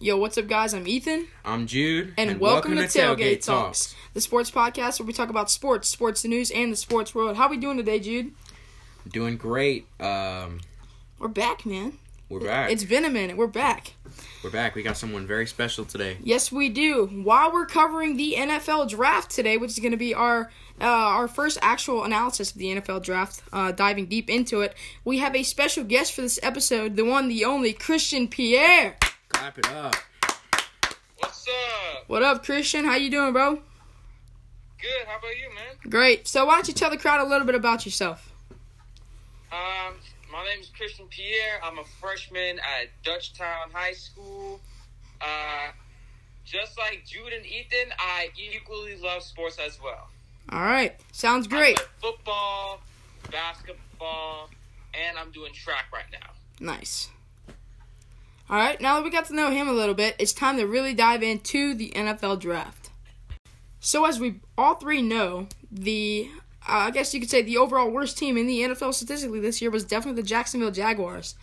Yo, what's up, guys? I'm Ethan, I'm Jude, and, welcome, to Tailgate, Talks, the sports podcast where we talk about sports, sports news, and the sports world. How are we doing today, Jude? Doing great. Um, We're back, man. we're back. It's been a minute. We're back. we're back. We got someone very special today. Yes, we do. While we're covering the NFL draft today, which is going to be our uh, our first actual analysis of the NFL draft, uh, diving deep into it, we have a special guest for this episode, the one, the only Christian Pierre. Clap it up. What's up? What up, Christian? How you doing, bro? Good. How about you, man? Great. So why don't you tell the crowd a little bit about yourself? Um, my name is Christian Pierre. I'm a freshman at Dutchtown High School. Uh, just like Jude and Ethan, I equally love sports as well. All right. Sounds great. I play football, basketball, and I'm doing track right now. Nice. All right, now that we got to know him a little bit, it's time to really dive into the NFL draft. So, as we all three know, the uh, I guess you could say the overall worst team in the NFL statistically this year was definitely the Jacksonville Jaguars.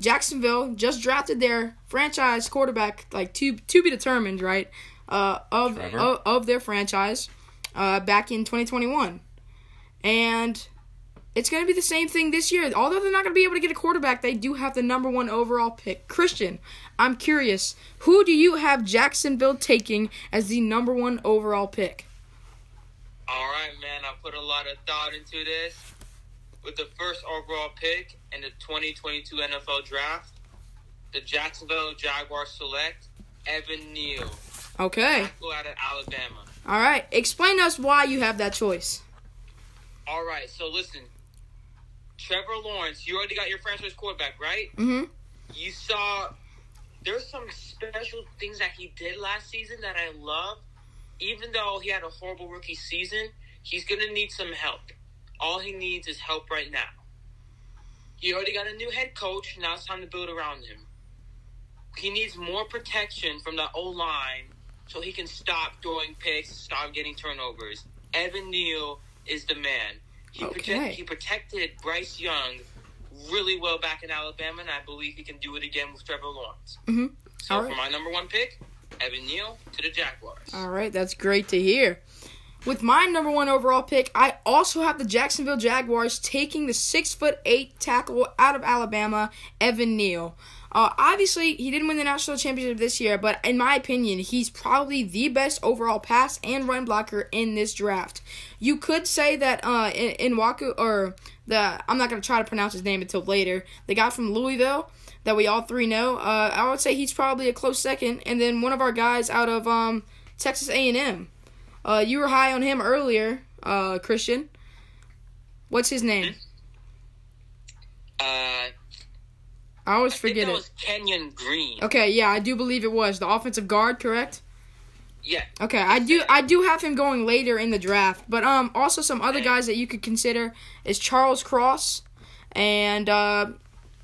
Jacksonville just drafted their franchise quarterback, like to to be determined, right? Uh, of, of of their franchise, uh, back in 2021, and it's going to be the same thing this year. Although they're not going to be able to get a quarterback, they do have the number one overall pick. Christian, I'm curious, who do you have Jacksonville taking as the number one overall pick? All right, man. I put a lot of thought into this. With the first overall pick in the 2022 NFL Draft, the Jacksonville Jaguars select Evan Neal, Okay. tackle out of Alabama. All right. Explain to us why you have that choice. All right, so listen. Trevor Lawrence, you already got your franchise quarterback, right? Mm-hmm. You saw there's some special things that he did last season that I love. Even though he had a horrible rookie season, he's gonna need some help. All he needs is help right now. He already got a new head coach, now it's time to build around him. He needs more protection from the O line so he can stop throwing picks, stop getting turnovers. Evan Neal is the man. He, Okay. protect, he protected Bryce Young really well back in Alabama, and I believe he can do it again with Trevor Lawrence. Mm-hmm. So All for my number one pick, Evan Neal to the Jaguars. All right, that's great to hear. With my number one overall pick, I also have the Jacksonville Jaguars taking the six foot eight tackle out of Alabama, Evan Neal. Uh, obviously, he didn't win the national championship this year, but in my opinion, he's probably the best overall pass and run blocker in this draft. You could say that uh, in, in Waku or the I'm not gonna try to pronounce his name until later. The guy from Louisville that we all three know. Uh, I would say he's probably a close second, and then one of our guys out of um, Texas A&M. Uh, you were high on him earlier, uh, Christian. What's his name? Uh, I always I think forget that it. was Kenyon Green. Okay, yeah, I do believe it was the offensive guard, correct? Yeah, Okay, I do I do have him going later in the draft, but um also some other guys that you could consider is Charles Cross and uh,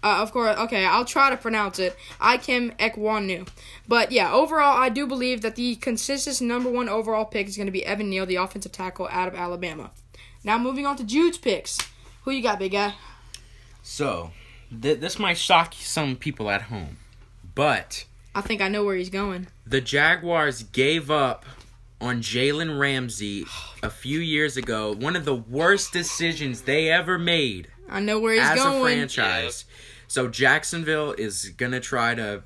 uh of course okay, I'll try to pronounce it. Ikem Ekwonu. But yeah, overall I do believe that the consensus number 1 overall pick is going to be Evan Neal, the offensive tackle out of Alabama. Now moving on to Jude's picks. Who you got, big guy? So, th- this might shock some people at home, but I think I know where he's going. the Jaguars gave up on Jalen Ramsey a few years ago. One of the worst decisions they ever made I know where he's as going. As a franchise. So Jacksonville is gonna try to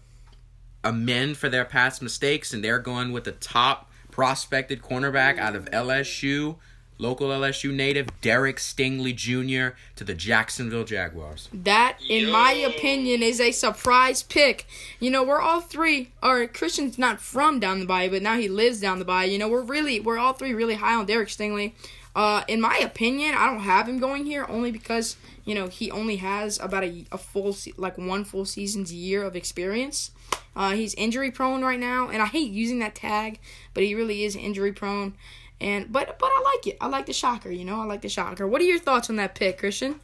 amend for their past mistakes, and they're going with the top prospected cornerback out of LSU, local LSU native Derek Stingley Jr. to the Jacksonville Jaguars. That, in my opinion, is a surprise pick. You know, we're all three, or Christian's not from down the bayou, but now he lives down the bayou. You know, we're really, we're all three really high on Derek Stingley. Uh, in my opinion, I don't have him going here only because you know he only has about a, a full se- like one full season's year of experience. Uh, he's injury prone right now, and I hate using that tag, but he really is injury prone. And but but I like it. I like the shocker. You know, I like the shocker. What are your thoughts on that pick, Christian?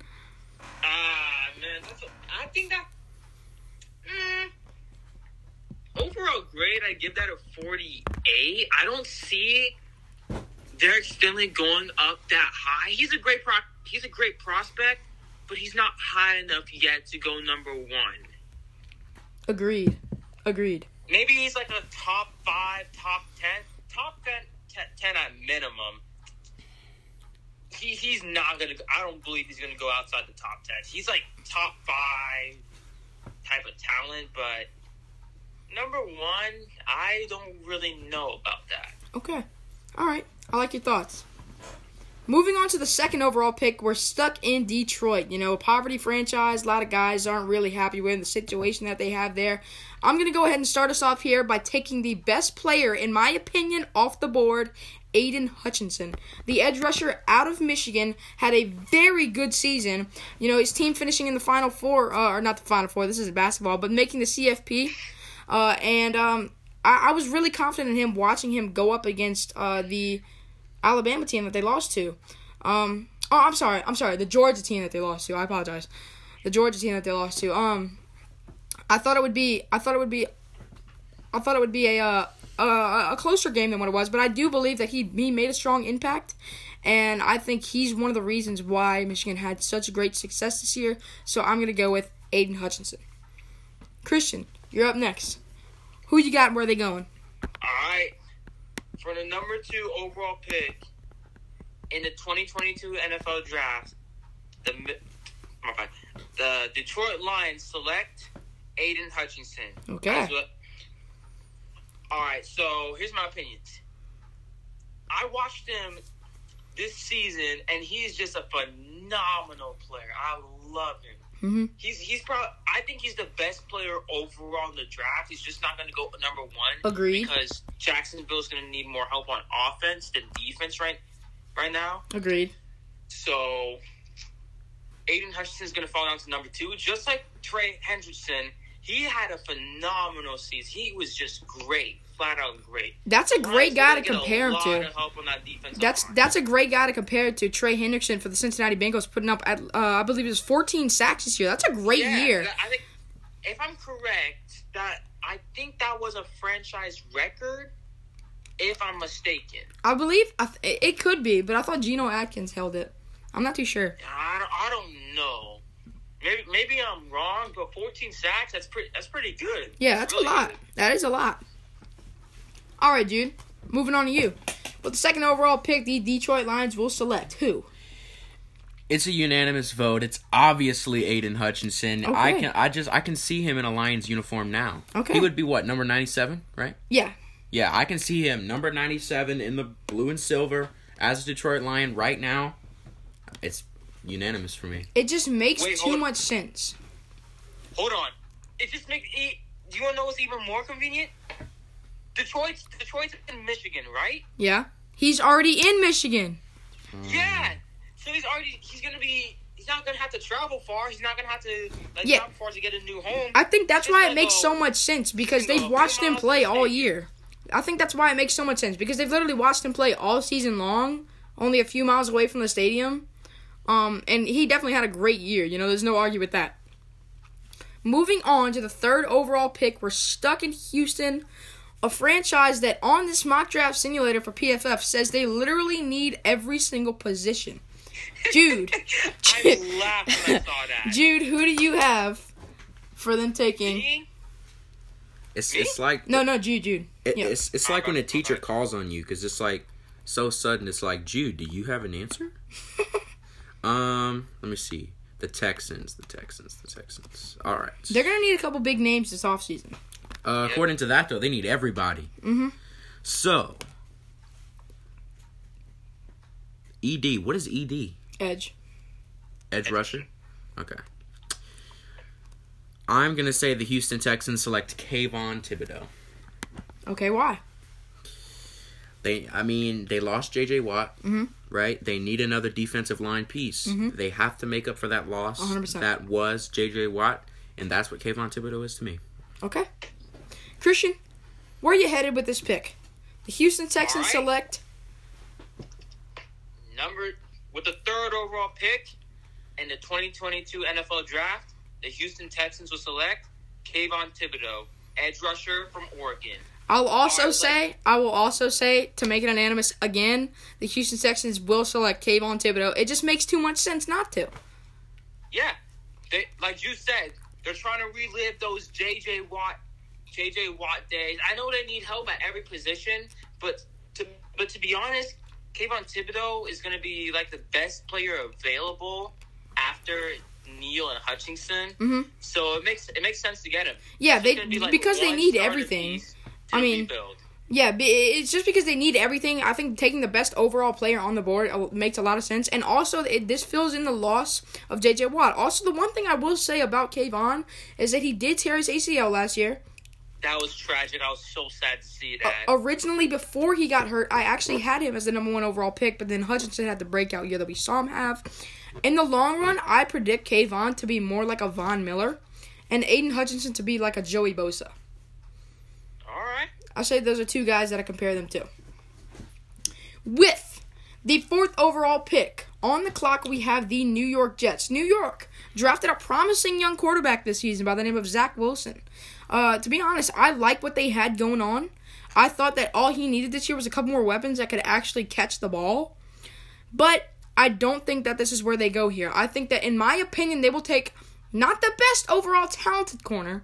Ah, man, that's a, I think that. Mm, overall grade, I give that a 48. I don't see Derek Stingley going up that high. He's a great pro. He's a great prospect, but he's not high enough yet to go number one. Agreed. Agreed. maybe he's like a top five, top ten, top 10, 10, 10 at minimum. He he's not gonna. I don't believe he's gonna go outside the top ten. He's like top five type of talent, but number one, I don't really know about that. Okay. All right. I like your thoughts. Moving on to the second overall pick, we're stuck in Detroit. You know, a poverty franchise. A lot of guys aren't really happy with the situation that they have there. I'm going to go ahead and start us off here by taking the best player, in my opinion, off the board, Aidan Hutchinson. The edge rusher out of Michigan had a very good season. You know, his team finishing in the Final Four, uh, or not the Final Four, this is basketball, but making the CFP. Uh, and um, I, I, was really confident in him watching him go up against uh, the Alabama team that they lost to. Um, oh, I'm sorry. I'm sorry. The Georgia team that they lost to. I apologize. The Georgia team that they lost to. Um, I thought it would be. I thought it would be. I thought it would be a uh, a, a closer game than what it was, but I do believe that he he made a strong impact, and I think he's one of the reasons why Michigan had such great success this year. So I'm gonna go with Aidan Hutchinson. Christian, you're up next. Who you got? Where are they going? All right for the number two overall pick in the 2022 NFL Draft, the the Detroit Lions select Aidan Hutchinson. Okay. What, all right, so here's my opinions. I watched him this season, and he's just a phenomenal player. I love him. Mm-hmm. He's he's probably I think he's the best player overall in the draft. He's just not going to go number one. Agreed. Because Jacksonville's going to need more help on offense than defense right right now. Agreed. So Aidan Hutchinson's going to fall down to number two, just like Trey Hendrickson. He had a phenomenal season. He was just great flat out great. That's a great guy to compare him to. That that's that's a great guy to compare to Trey Hendrickson for the Cincinnati Bengals, putting up at uh, I believe it was 14 sacks this year. That's a great yeah, year. I think if I'm correct, that I think that was a franchise record. If I'm mistaken, I believe I th- it could be, but I thought Geno Atkins held it. I'm not too sure. I don't, I don't know. Maybe maybe I'm wrong, but 14 sacks that's pretty that's pretty good. Yeah, that's, that's really a lot. Good. That is a lot. All right, dude. Moving on to you. With the second overall pick, the Detroit Lions will select who? It's a unanimous vote. It's obviously Aidan Hutchinson. Okay. I can I just I can see him in a Lions uniform now. Okay. He would be what, number 97, right? Yeah. Yeah, I can see him number 97 in the blue and silver as a Detroit Lion right now. It's unanimous for me. It just makes Wait, too much sense. Hold on. It just makes it, do you want to know what's even more convenient? Detroit's Detroit's in Michigan, right? Yeah. He's already in Michigan. Um, yeah. So he's already he's gonna be he's not gonna have to travel far. He's not gonna have to like yeah. travel far to get a new home. I think that's why it makes so oh, much sense because they've watched him play all year. I think that's why it makes so much sense because they've literally watched him play all season long, only a few miles away from the stadium. Um, and he definitely had a great year. You know, there's no argue with that. Moving on to the third overall pick, we're stuck in Houston a franchise that on this mock draft simulator for PFF says they literally need every single position. Jude. I laughed when I saw that. Jude, who do you have for them taking? Me? It's it's like no no Jude Jude. It, yeah. It's it's like when a teacher calls on you because it's like so sudden. It's like Jude, do you have an answer? um, let me see. The Texans, the Texans, the Texans. All right. They're gonna need a couple big names this offseason. Uh, yep. According to that, though, they need everybody. Mm-hmm. So, ED. What is ED? Edge. Edge rusher. Okay. I'm gonna say the Houston Texans select Kayvon Thibodeaux. Okay, why? They, I mean, they lost J.J. Watt, mm-hmm. Right? They need another defensive line piece. Mm-hmm. They have to make up for that loss 100%. that was J.J. Watt, and that's what Kayvon Thibodeaux is to me. Okay. Christian, where are you headed with this pick? The Houston Texans right. select number with the third overall pick in the 2022 NFL Draft. The Houston Texans will select Kayvon Thibodeaux, edge rusher from Oregon. I'll also say, I will also say, to make it unanimous again, the Houston Texans will select Kayvon Thibodeaux. It just makes too much sense not to. Yeah, they, like you said, they're trying to relive those J.J. Watt J.J. Watt days. I know they need help at every position, but to but to be honest, Kayvon Thibodeaux is going to be like the best player available after Neal and Hutchinson. hmm So it makes it makes sense to get him. Yeah, they be, like, because they need everything. I mean. Yeah, it's just because they need everything. I think taking the best overall player on the board uh, makes a lot of sense, and also it, this fills in the loss of J.J. Watt. Also, the one thing I will say about Kayvon is that he did tear his ACL last year. that was tragic. I was so sad to see Uh, that. originally, before he got hurt, I actually had him as the number one overall pick, but then Hutchinson had the breakout year that we saw him have. In the long run, I predict Kayvon to be more like a Von Miller, and Aidan Hutchinson to be like a Joey Bosa. I say those are two guys that I compare them to. With the fourth overall pick on the clock, we have the New York Jets. New York drafted a promising young quarterback this season by the name of Zach Wilson. Uh, to be honest, I like what they had going on. I thought that all he needed this year was a couple more weapons that could actually catch the ball. But I don't think that this is where they go here. I think that, in my opinion, they will take not the best overall talented corner,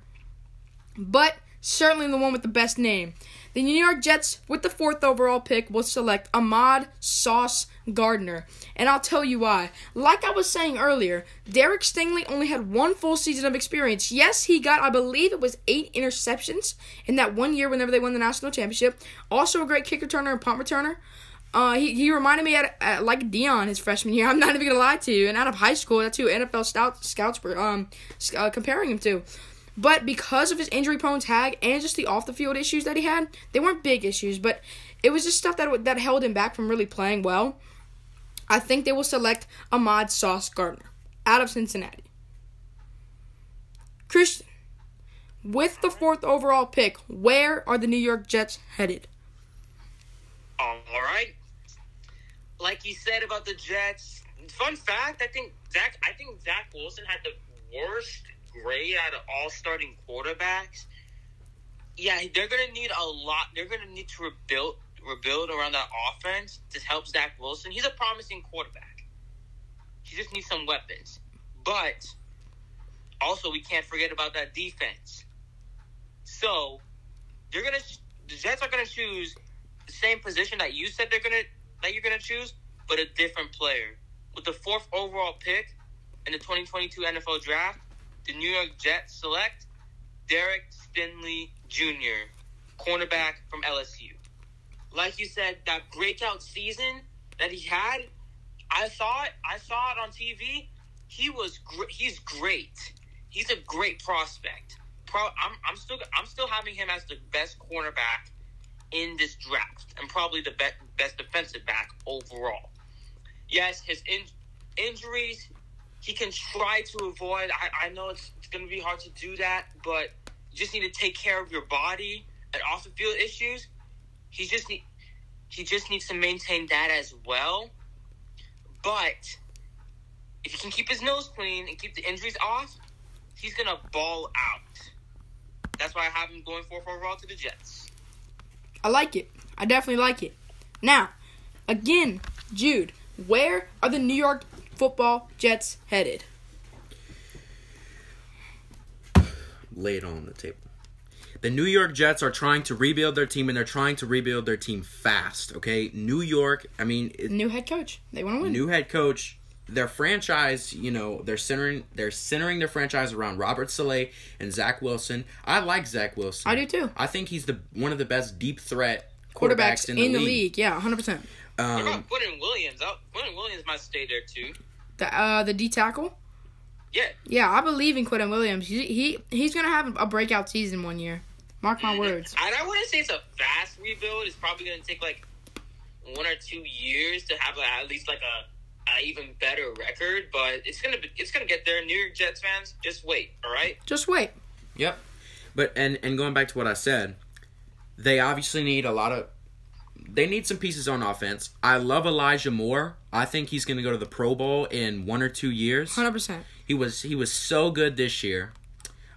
but certainly the one with the best name. The New York Jets, with the fourth overall pick, will select Ahmad Sauce Gardner. And I'll tell you why. Like I was saying earlier, Derek Stingley only had one full season of experience. Yes, he got, I believe it was eight interceptions in that one year whenever they won the national championship. Also a great kick returner and punt returner. Uh, he, he reminded me at, at, like Dion his freshman year. I'm not even gonna lie to you. And out of high school, that's who NFL scouts were um uh, comparing him to. But because of his injury prone tag and just the off the field issues that he had, they weren't big issues, but it was just stuff that that held him back from really playing well. I think they will select Ahmad Sauce Gardner out of Cincinnati. Christian, with the fourth overall pick, where are the New York Jets headed? All right. Like you said about the Jets, fun fact: I think Zach. I think Zach Wilson had the worst grade out of all starting quarterbacks. Yeah, they're gonna need a lot. They're gonna need to rebuild rebuild around that offense to help Zach Wilson. He's a promising quarterback. He just needs some weapons. But also, we can't forget about that defense. So they're gonna the Jets are gonna choose the same position that you said they're gonna that you're gonna choose, but a different player. With the fourth overall pick in the 2022 NFL Draft, the New York Jets select Derek Stingley Jr., cornerback from LSU. Like you said, that breakout season that he had, I saw it. I saw it on TV. He was gr- he's great. He's a great prospect. Pro, I'm, I'm still I'm still having him as the best cornerback in this draft and probably the be- best defensive back overall. Yes, his in- injuries he can try to avoid. I, I know it's, it's going to be hard to do that, but you just need to take care of your body and off the field issues. He just need he just needs to maintain that as well. But if he can keep his nose clean and keep the injuries off, he's gonna ball out. That's why I have him going fourth overall to the Jets. I like it. I definitely like it. Now, again, Jude, where are the New York football Jets headed? Lay it on the table. The New York Jets are trying to rebuild their team, and they're trying to rebuild their team fast. Okay, New York. I mean, it, New head coach. They want to win. new head coach. Their franchise, you know, they're centering they're centering their franchise around Robert Saleh and Zach Wilson. I like Zach Wilson. I do too. I think he's the one of the best deep threat Quarterbacks quarterbacks in the, league. Yeah, 100%. What Um, about Quinnen Williams? Oh, Quinnen Williams might stay there too. The uh, the D tackle. Yeah. Yeah, I believe in Quinnen Williams. He, he he's gonna have a breakout season one year. Mark my words. And I wouldn't want to say it's a fast rebuild. It's probably going to take like one or two years to have like, at least like a, a even better record. But it's gonna be, it's gonna get there. New York Jets fans, just wait. All right. Just wait. Yep. But and and going back to what I said, they obviously need a lot of they need some pieces on offense. I love Elijah Moore. I think he's going to go to the Pro Bowl in 1 or 2 years. 100%. He was he was so good this year.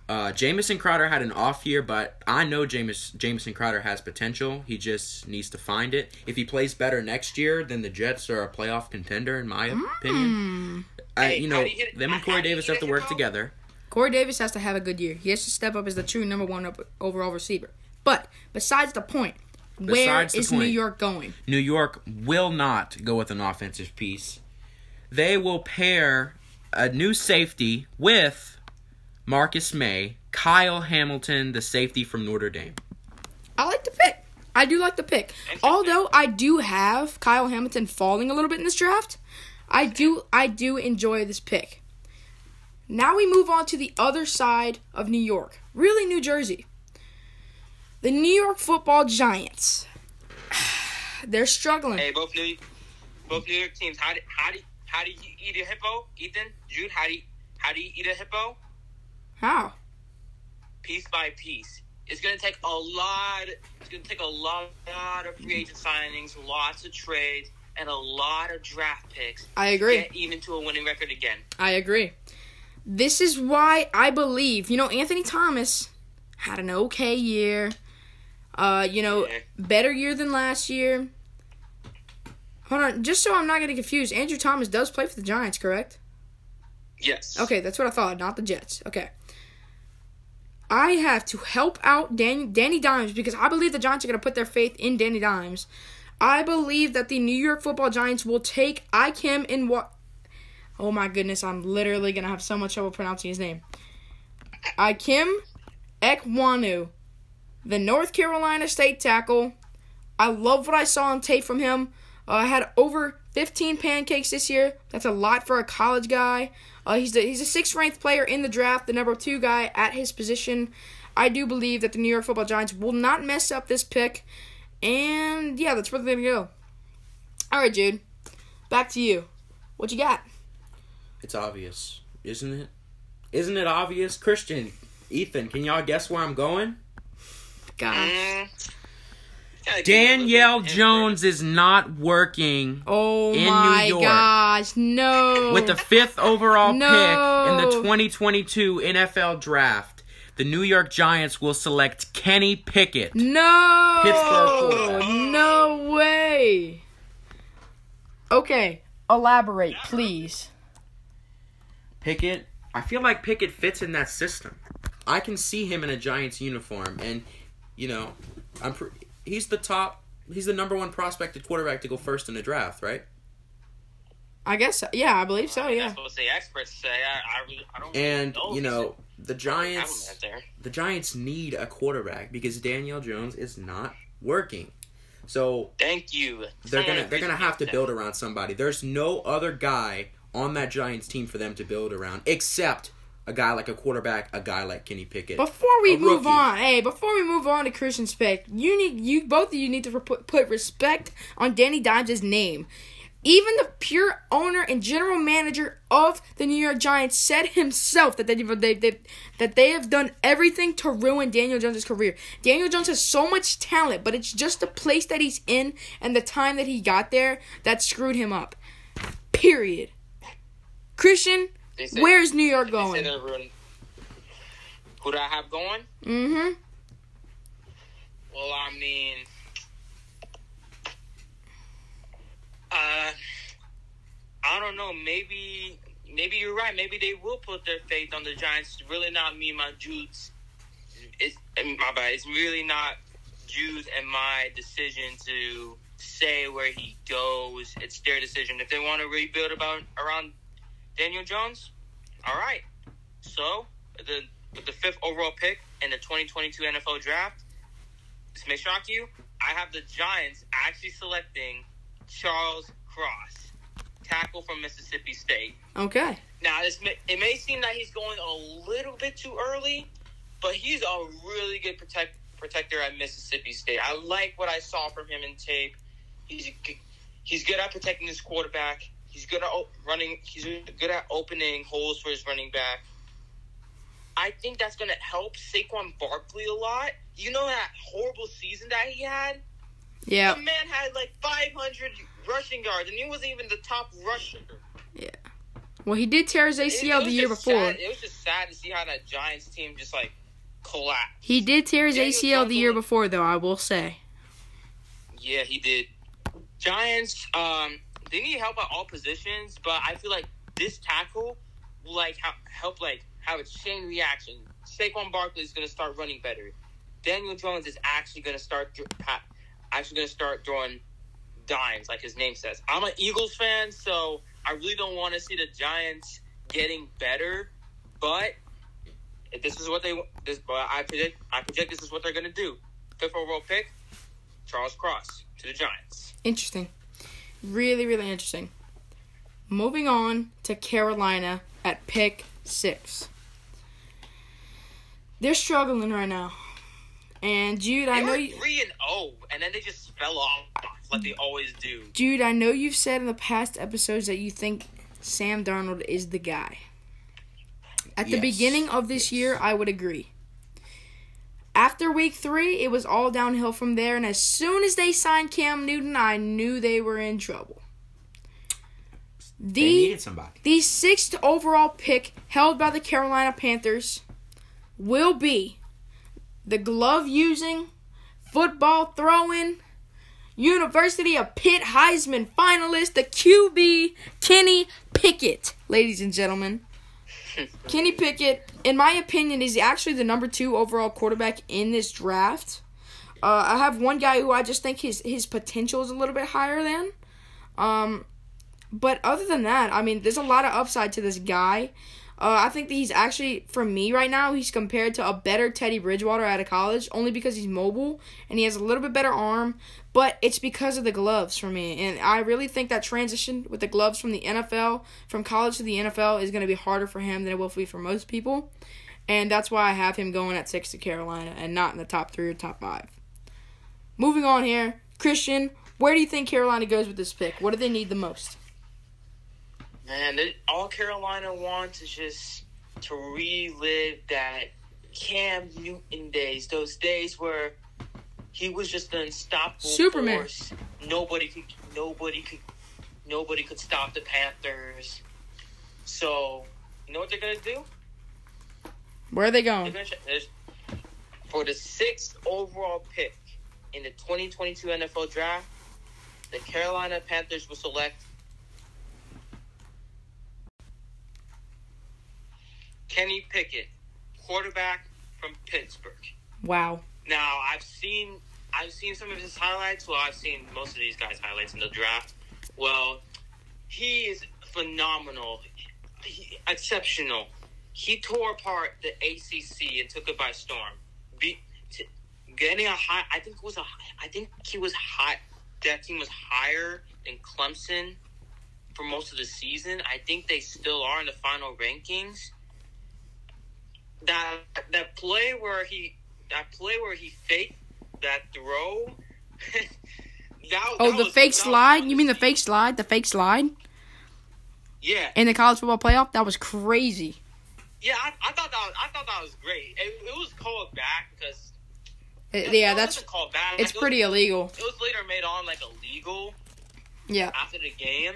Uh, Jamison Crowder had an off year, but I know James Jamison Crowder has potential. He just needs to find it. If he plays better next year, then the Jets are a playoff contender, in my opinion. I, Hey, you know, hit- them and Corey Davis have to work together. Corey Davis has to have a good year. He has to step up as the true number one up- overall receiver. But besides the point, where Besides the is New. York going? New York will not go with an offensive piece. They will pair a new safety with Marcus Maye, Kyle Hamilton, the safety from Notre Dame. I like the pick. I do like the pick. Although I do have Kyle Hamilton falling a little bit in this draft, I do I do enjoy this pick. Now we move on to the other side of New York, really New Jersey. The New York Football Giants. They're struggling. Hey, both New both New York teams. How do how do how do you eat a hippo, Ethan? Jude, how do you, how do you eat a hippo? How? Piece by piece. It's gonna take a lot. It's gonna take a lot, lot of free agent signings, lots of trades, and a lot of draft picks. I to agree. Get even to a winning record again. I agree. This is why I believe, you know, Anthony Thomas had an okay year. Uh, you know, better year than last year. Hold on, just so I'm not getting confused, Andrew Thomas does play for the Giants, correct? Yes. Okay, that's what I thought, not the Jets. Okay. I have to help out Dan- Danny Dimes because I believe the Giants are going to put their faith in Danny Dimes. I believe that the New York Football Giants will take Ikem in what? Oh my goodness, I'm literally going to have so much trouble pronouncing his name. Ikem Ekwonu, the North Carolina State tackle. I love what I saw on tape from him. Uh, I had over 15 pancakes this year. That's a lot for a college guy. Uh, he's the, he's a sixth ranked player in the draft, the number two guy at his position. I do believe that the New York Football Giants will not mess up this pick, and yeah, that's where they're gonna go. All right, Jude, back to you. What you got? It's obvious, isn't it? Isn't it obvious? Christian, Ethan, can y'all guess where I'm going? Gosh. Mm, gotta give it a little Daniel Jones is not working Oh In New my York. gosh, no. with the fifth overall pick in the 2022 NFL Draft. The New York Giants will select Kenny Pickett. No. Pittsburgh. No way. Okay, elaborate, please. Pickett, I feel like Pickett fits in that system. I can see him in a Giants uniform, and you know, I'm pre- he's the top. He's the number one prospected quarterback to go first in the draft, right? I guess, yeah, I believe so, yeah. That's what the experts say. I, I, I don't. And know you know, the it's- I don't Giants. the Giants need a quarterback because Daniel Jones is not working. So Thank you. they're gonna they're gonna have to build around somebody. There's no other guy on that Giants team for them to build around except a guy like a quarterback, a guy like Kenny Pickett. Before we move rookie. on, hey, before we move on to Christian Speck, you need you both of you need to put, put respect on Danny Dimes' name. Even the pure owner and general manager of the New York Giants said himself that they, they, they that they have done everything to ruin Daniel Jones' career. Daniel Jones has so much talent, but it's just the place that he's in and the time that he got there that screwed him up. Period. Christian, Say- where's New York going? Who do I have going? Mm-hmm. Well, I mean, uh, I don't know. Maybe, maybe you're right. Maybe they will put their faith on the Giants. It's really not me, my Jude's. It's my bad. It's really not Jude's and my decision to say where he goes. It's their decision. If they want to rebuild about around Daniel Jones, all right. So the with the fifth overall pick in the 2022 NFL Draft, this may shock you. I have the Giants actually selecting Charles Cross, tackle from Mississippi State. Okay. Now, this may, it may seem that he's going a little bit too early, but he's a really good protect, protector at Mississippi State. I like what I saw from him in tape. He's he's good at protecting his quarterback. He's good at running. He's good at opening holes for his running back. I think that's going to help Saquon Barkley a lot. You know that horrible season that he had. Yeah. The man had like 500 rushing yards, and he wasn't even the top rusher. Yeah. Well, he did tear his It- it ACL the year before. sad- It was just sad to see how that Giants team just like collapsed. He did tear his Daniel ACL the year before, though. I will say. Yeah, he did. Giants, um, they need help at all positions, but I feel like this tackle will like help like have a chain reaction. Saquon Barkley is going to start running better. Daniel Jones is actually going to start actually going to start throwing dimes, like his name says. I'm an Eagles fan, so I really don't want to see the Giants getting better. But if this is what they this, but I predict I predict this is what they're going to do. Fifth overall pick, Charles Cross to the Giants. Interesting. Really, really interesting. Moving on to Carolina at pick six. They're struggling right now. And Jude, I know you, three and zero, and then they just fell off like they always do. Jude, I know you've said in the past episodes that you think Sam Darnold is the guy. At the beginning of this year, I would agree. After week three, it was all downhill from there, and as soon as they signed Cam Newton, I knew they were in trouble. They needed somebody. the sixth overall pick held by the Carolina Panthers will be the glove using, football throwing, University of Pitt Heisman finalist, the QB Kenny Pickett, ladies and gentlemen. Kenny Pickett, in my opinion, is actually the number two overall quarterback in this draft. Uh, I have one guy who I just think his his potential is a little bit higher than. Um, but other than that, I mean, there's a lot of upside to this guy. Uh, I think that he's actually, for me right now, he's compared to a better Teddy Bridgewater out of college, only because he's mobile and he has a little bit better arm. But it's because of the gloves for me, and I really think that transition with the gloves from the NFL, from college to the NFL, is going to be harder for him than it will be for most people. And that's why I have him going at six to Carolina and not in the top three or top five. Moving on here, Christian, where do you think Carolina goes with this pick? What do they need the most? Man, all Carolina wants is just to relive that Cam Newton days, those days where he was just an unstoppable Superman. force. Nobody could, nobody could, nobody could stop the Panthers. So, you know what they're gonna do? Where are they going? gonna for the sixth overall pick in the 2022 NFL Draft. The Carolina Panthers will select Kenny Pickett, quarterback from Pittsburgh. Wow. Now I've seen I've seen some of his highlights. Well, I've seen most of these guys' highlights in the draft. Well, he is phenomenal, he, exceptional. He tore apart the ACC and took it by storm. Be, t- getting a high, I think it was a, I think he was high. That team was higher than Clemson for most of the season. I think they still are in the final rankings. That that play where he that play where he faked that throw. that, Oh, that the was- fake slide? You mean the fake slide? The fake slide Yeah, in the college football playoff? That was crazy. yeah. I, I thought that was, I thought that was great. It, it was called back because it- yeah, that's called back. it's Like, it pretty Was, illegal. it was later made on like illegal Yeah. after the game,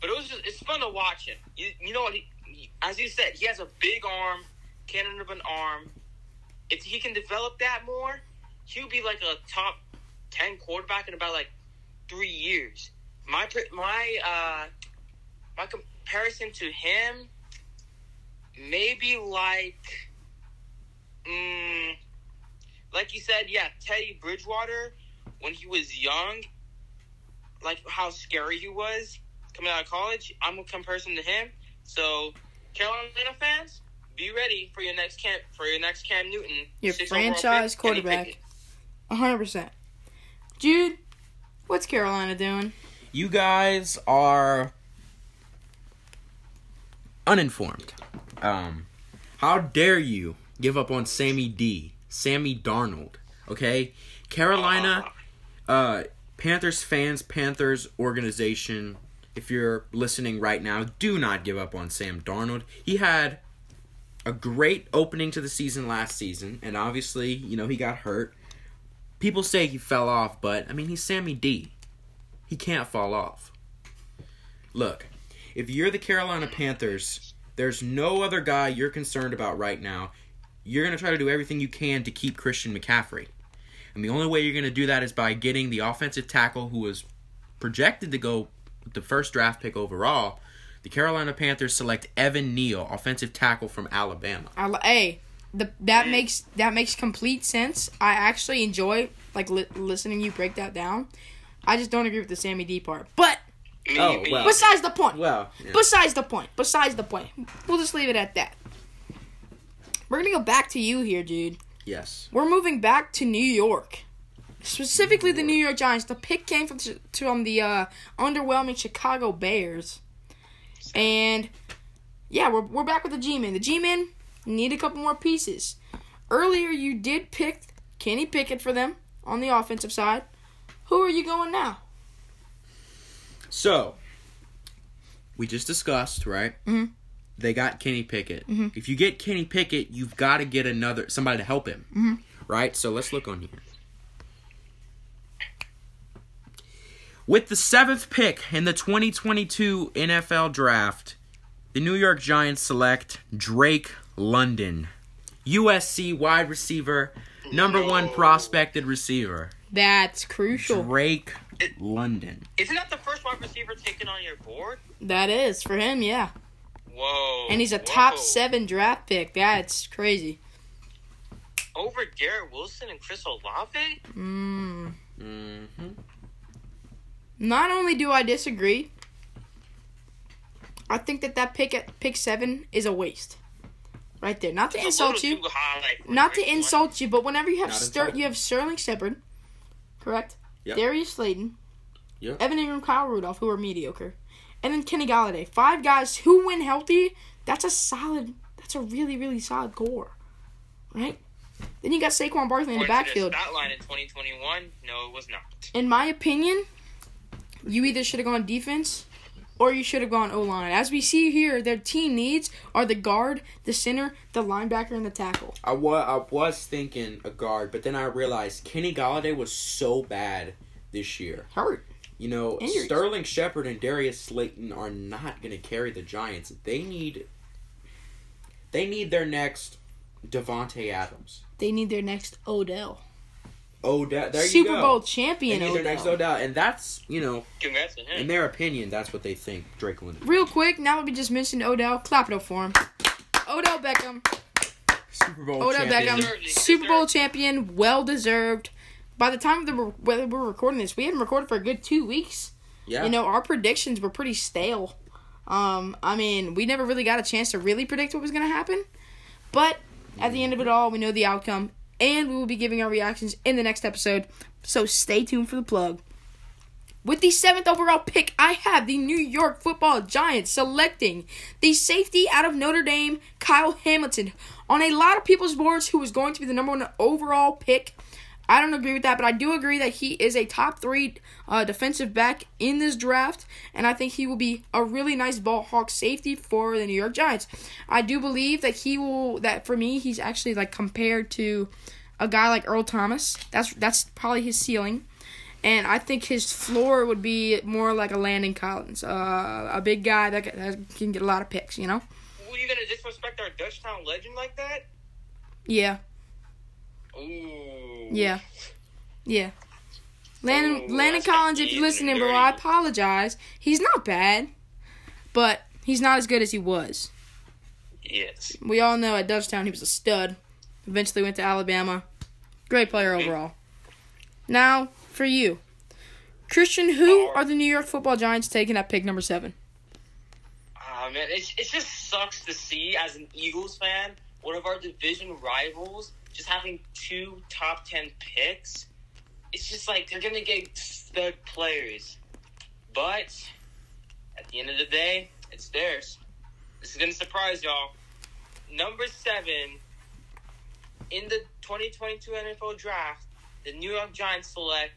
but it was just it's fun to watch him. You, you know what? He, he- as you said, he has a big arm, cannon of an arm. If he can develop that more, he'll be like a top ten quarterback in about like three years. My my uh my comparison to him, maybe like, mm, like you said, yeah, Teddy Bridgewater when he was young, like how scary he was coming out of college. I'm a comparison to him. So, Carolina fans, be ready for your next Cam for your next Cam Newton, Your franchise pick, quarterback. Hundred percent. Jude, what's Carolina doing? You guys are uninformed. Um, how dare you give up on Sammy D, Sammy Darnold? Okay, Carolina, uh, Panthers fans, Panthers organization. If you're listening right now, do not give up on Sam Darnold. He had a great opening to the season last season, and obviously, you know, he got hurt. People say he fell off, but I mean, he's Sammy D. He can't fall off. Look, if you're the Carolina Panthers, there's no other guy you're concerned about right now. You're going to try to do everything you can to keep Christian McCaffrey. And the only way you're going to do that is by getting the offensive tackle who was projected to go the first draft pick overall, the The Carolina Panthers select Evan Neal, offensive tackle from Alabama. I, hey, the that makes that makes complete sense. I actually enjoy like li- listening you break that down. I just don't agree with the Sammy D part. But Oh, well. besides the point. Well, yeah. Besides the point. Besides the point. We'll just leave it at that. We're gonna go back to you here, dude. yes. We're moving back to New York. Specifically, the New York Giants. The pick came from, from the uh, underwhelming Chicago Bears. And, yeah, we're, we're back with the G Men. The G Men need a couple more pieces. Earlier, you did pick Kenny Pickett for them on the offensive side. Who are you going now? So, we just discussed, right? Mhm. They got Kenny Pickett. Mm-hmm. If you get Kenny Pickett, you've got to get another somebody to help him, Mm-hmm. right? So let's look on here. With the seventh pick in the 2022 NFL Draft, the New York Giants select Drake London, USC wide receiver, number one prospected receiver. That's crucial. Drake London. Isn't that the first wide receiver taken on your board? That is for him, yeah. Whoa. And he's a top seven draft pick. That's crazy. Over Garrett Wilson and Chris Olave? Mm. Mm-hmm. Not only do I disagree, I think that that pick at pick seven is a waste. Right there. Not to It's insult you. too high, like, Not to Drake insult you, but whenever you have Not Ster- you have Sterling Shepard, correct? Yep. Darius Slayton, Yep. Evan Engram, Kyle Rudolph, who are mediocre, and then Kenny Golladay. Five guys who, when healthy, that's a solid. That's a really, really solid core, right? Then you got Saquon Barkley in the backfield. Stat line in 2021, no, it was not. in my opinion, you either should have gone defense or you should have gone O line. As we see here, their team needs are the guard, the center, the linebacker, and the tackle. I was I was thinking a guard, but then I realized Kenny Golladay was so bad this year. Hurt. You know, Injuries. Sterling Shepard and Darius Slayton are not going to carry the Giants. They need they need their next Davante Adams. They need their next Odell. Odell, there Super you go. Bowl They champion need Odell. their next Odell, and that's you know, Congrats to him. in their opinion, that's what they think Drake London. Real quick, now that we just mentioned Odell, clap it up for him. Odell Beckham. Super Bowl Odell champion. Beckham, Deserved it, Super Bowl champion, well deserved. By the time that we're, whether we're recording this, we haven't recorded for a good two weeks. Yeah. You know, our predictions were pretty stale. Um, I mean, we never really got a chance to really predict what was going to happen. But at the end of it all, we know the outcome, and we will be giving our reactions in the next episode. So stay tuned for the plug. With the seventh overall pick, I have the New York Football Giants selecting the safety out of Notre Dame, Kyle Hamilton, on a lot of people's boards, who was going to be the number one overall pick. I don't agree with that, but I do agree that he is a top three uh, defensive back in this draft, and I think he will be a really nice ball hawk safety for the New York Giants. I do believe that he will. That for me, he's actually like compared to a guy like Earl Thomas. That's that's probably his ceiling, and I think his floor would be more like a Landon Collins, uh, a big guy that can, get a lot of picks. You know? Were you gonna disrespect our Dutchtown legend like that? Yeah, Ooh. yeah, yeah. Landon Oh, Landon Collins, if you're listening, bro. I apologize. He's not bad, but he's not as good as he was. Yes. We all know at Dutchtown he was a stud. Eventually went to Alabama. Great player Mm-hmm. overall. Now, for you. Christian, who are the New York football giants taking at pick number seven? Ah man, it, it just sucks to see as an Eagles fan, one of our division rivals, just having two top ten picks. It's just like they're gonna get stud players, but at the end of the day, it's theirs. This is gonna surprise y'all. Number seven in the 2022 NFL Draft, the New York Giants select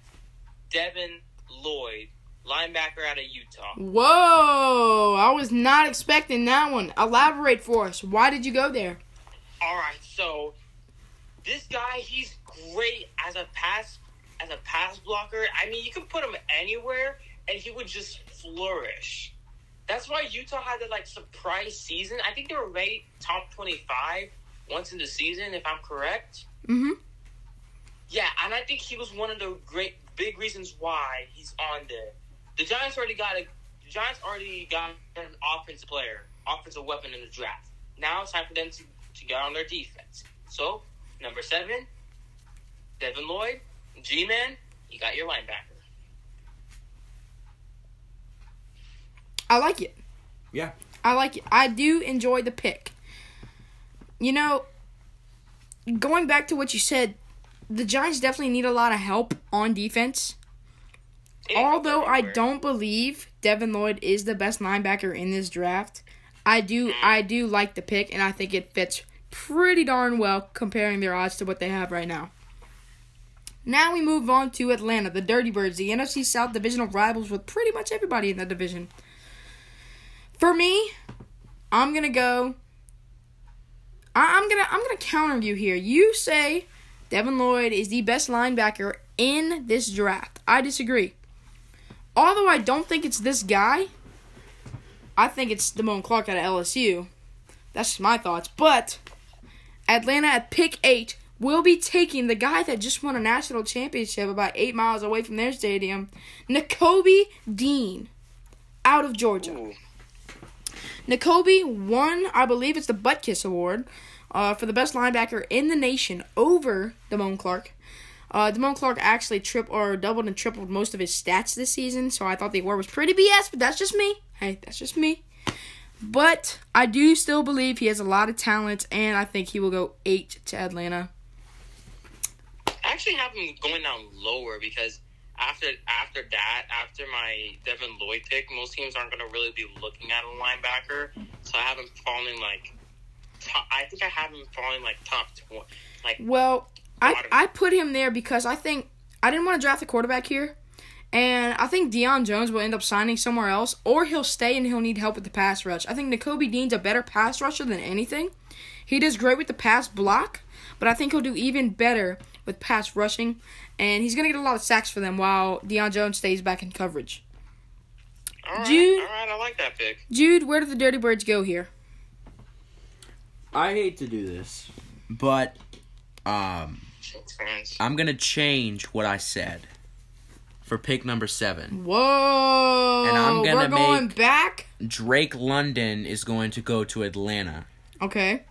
Devin Lloyd, linebacker out of Utah. Whoa! I was not expecting that one. Elaborate for us. Why did you go there? All right, so this guy, he's great as a pass as a pass blocker. I mean, you can put him anywhere, and he would just flourish. That's why Utah had that like surprise season. I think they were rated top twenty five once in the season, if I'm correct. Mm-hmm. Yeah, and I think he was one of the great big reasons why he's on there. The Giants already got a Giants already got an offensive player, offensive weapon in the draft. Now it's time for them to, to get on their defense. So, number seven, Devin Lloyd, G Man, you got your linebacker. I like it. Yeah. I like it. I do enjoy the pick. You know, going back to what you said, the Giants definitely need a lot of help on defense. They didn't go Although I don't believe Devin Lloyd is the best linebacker in this draft, I do mm. I do like the pick and I think it fits pretty darn well comparing their odds to what they have right now. Now we move on to Atlanta, the Dirty Birds, the NFC South divisional rivals with pretty much everybody in the division. For me, I'm gonna go. I- I'm gonna I'm gonna counter you here. You say Devin Lloyd is the best linebacker in this draft. I disagree. Although I don't think it's this guy, I think it's Damone Clark out of LSU. That's my thoughts. But Atlanta at pick eight will be taking the guy that just won a national championship about eight miles away from their stadium, Nakobe Dean, out of Georgia. Ooh. Nakobe won, I believe it's the Butkus Award, uh, for the best linebacker in the nation over Damone Clark. Uh, Damone Clark actually trip or doubled and tripled most of his stats this season, so I thought the award was pretty BS, but that's just me. Hey, that's just me. But I do still believe he has a lot of talent, and I think he will go eight to Atlanta. I actually have him going down lower because after after that, after my Devin Lloyd pick, most teams aren't going to really be looking at a linebacker. So I have him falling like top. I think I have him falling like top twenty. Like Well, I, I put him there because I think I didn't want to draft a quarterback here. And I think Deion Jones will end up signing somewhere else, or he'll stay and he'll need help with the pass rush. I think Nakobe Dean's a better pass rusher than anything. He does great with the pass block, but I think he'll do even better with pass rushing. And he's going to get a lot of sacks for them while Deion Jones stays back in coverage. all right, Jude- all right, I like that pick. Jude, where do the Dirty Birds go here? I hate to do this, but um, I'm gonna change what I said for pick number seven. Whoa! And I'm gonna We're going make- back? Drake London is going to go to Atlanta. Okay.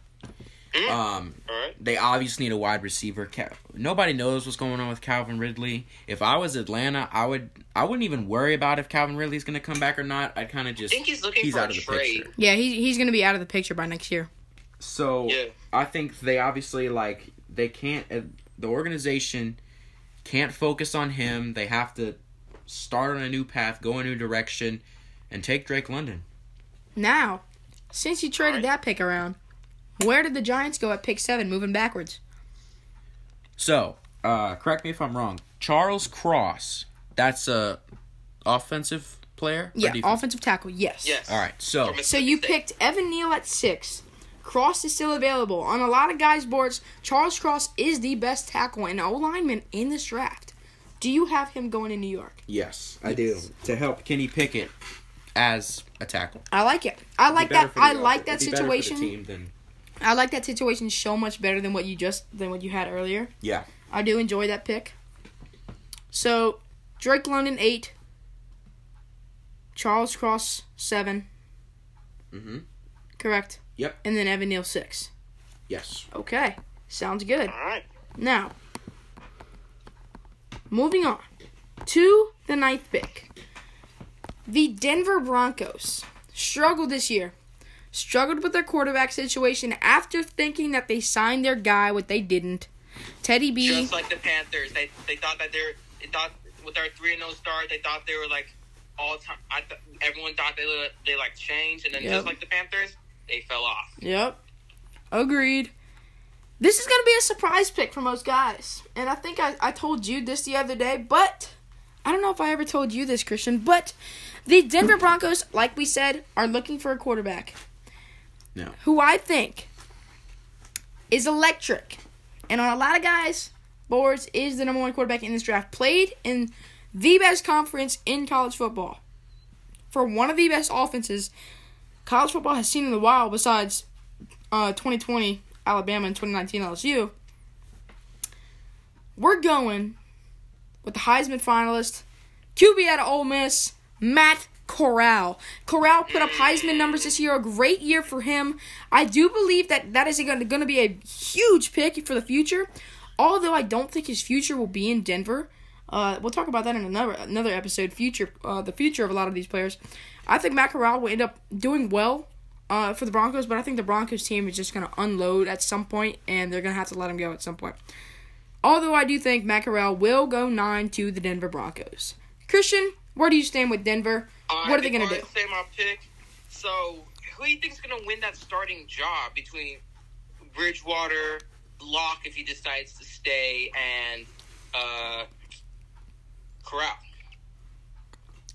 Um, All right. they obviously need a wide receiver. Cal- Nobody knows what's going on with Calvin Ridley. If I was Atlanta, I would I wouldn't even worry about if Calvin Ridley's going to come back or not. I'd kind of I just think he's looking he's for out a of the trade. picture. Yeah, he, he's going to be out of the picture by next year. So Yeah. I think they obviously like they can't. Uh, the organization can't focus on him. They have to start on a new path, go a new direction, and take Drake London. Now, since you traded Alright. that pick around, where did the Giants go at pick seven, moving backwards? So, uh, correct me if I'm wrong. Charles Cross, that's a offensive player. Yeah, defensive? offensive tackle. Yes. Yes. All right, so So you State. picked Evan Neal at six. Cross is still available on a lot of guys' boards. Charles Cross is the best tackle and O lineman in this draft. Do you have him going to New York? yes, I do to help Kenny Pickett as a tackle. I like it. I like that. I like that situation. Team than, I like that situation so much better than what you just than what you had earlier. yeah, I do enjoy that pick. So Drake London eight, Charles Cross seven, mm-hmm. correct? Yep. And then Evan Neal six. yes, Okay, sounds good. All right. Now, moving on to the ninth pick. The Denver Broncos struggled this year. Struggled with their quarterback situation after thinking that they signed their guy, what they didn't. Teddy B. Just like the Panthers, they they thought that they're they thought with their three and oh zero start, they thought they were like all time. I th- everyone thought they would- they like changed, and then Yep. just like the Panthers, they fell off. Yep. Agreed. This is going to be a surprise pick for most guys. And I think I, I told you this the other day, but I don't know if I ever told you this, Christian. But the Denver hmm. Broncos, like we said, are looking for a quarterback. No. Who I think is electric. And on a lot of guys' boards is the number one quarterback in this draft. Played in the best conference in college football. For one of the best offenses college football has seen in a while besides uh, 2020 Alabama and 2019 LSU. We're going with the Heisman finalist, QB out of Ole Miss, Matt Corral. Corral put up Heisman numbers this year, a great year for him. I do believe that that is going to be a huge pick for the future. Although I don't think his future will be in Denver. Uh, we'll talk about that in another another episode. Future, uh, the future of a lot of these players. I think Matt Corral will end up doing well uh, for the Broncos, but I think the Broncos team is just going to unload at some point, and they're going to have to let him go at some point. Although I do think Matt Corral will go nine to the Denver Broncos. Christian, where do you stand with Denver? what are they going to do? Say my pick. So, who do you think is going to win that starting job between Bridgewater, Lock if he decides to stay, and uh, Corral?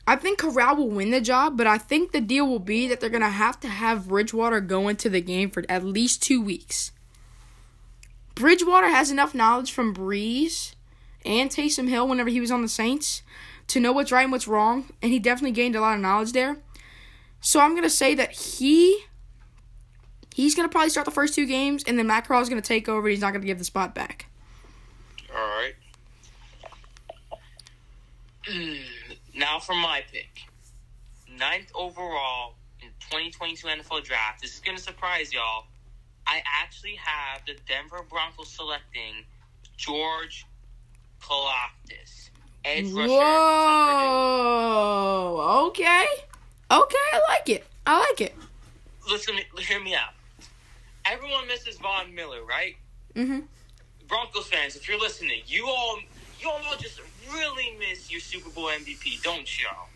I think Corral will win the job, but I think the deal will be that they're going to have to have Bridgewater go into the game for at least two weeks. Bridgewater has enough knowledge from Brees and Taysom Hill whenever he was on the Saints to know what's right and what's wrong, and he definitely gained a lot of knowledge there. So I'm going to say that he he's going to probably start the first two games, and then Matt Corral is going to take over. And he's not going to give the spot back. All right. now for my pick. Ninth overall in 2022 NFL Draft. This is going to surprise y'all. I actually have the Denver Broncos selecting George Karlaftis. Edge rusher. Whoa. Okay. Okay, I like it. I like it. Listen, hear me out. Everyone misses Von Miller, right? Mm-hmm. Broncos fans, if you're listening, you all you all just really miss your Super Bowl MVP, don't y'all?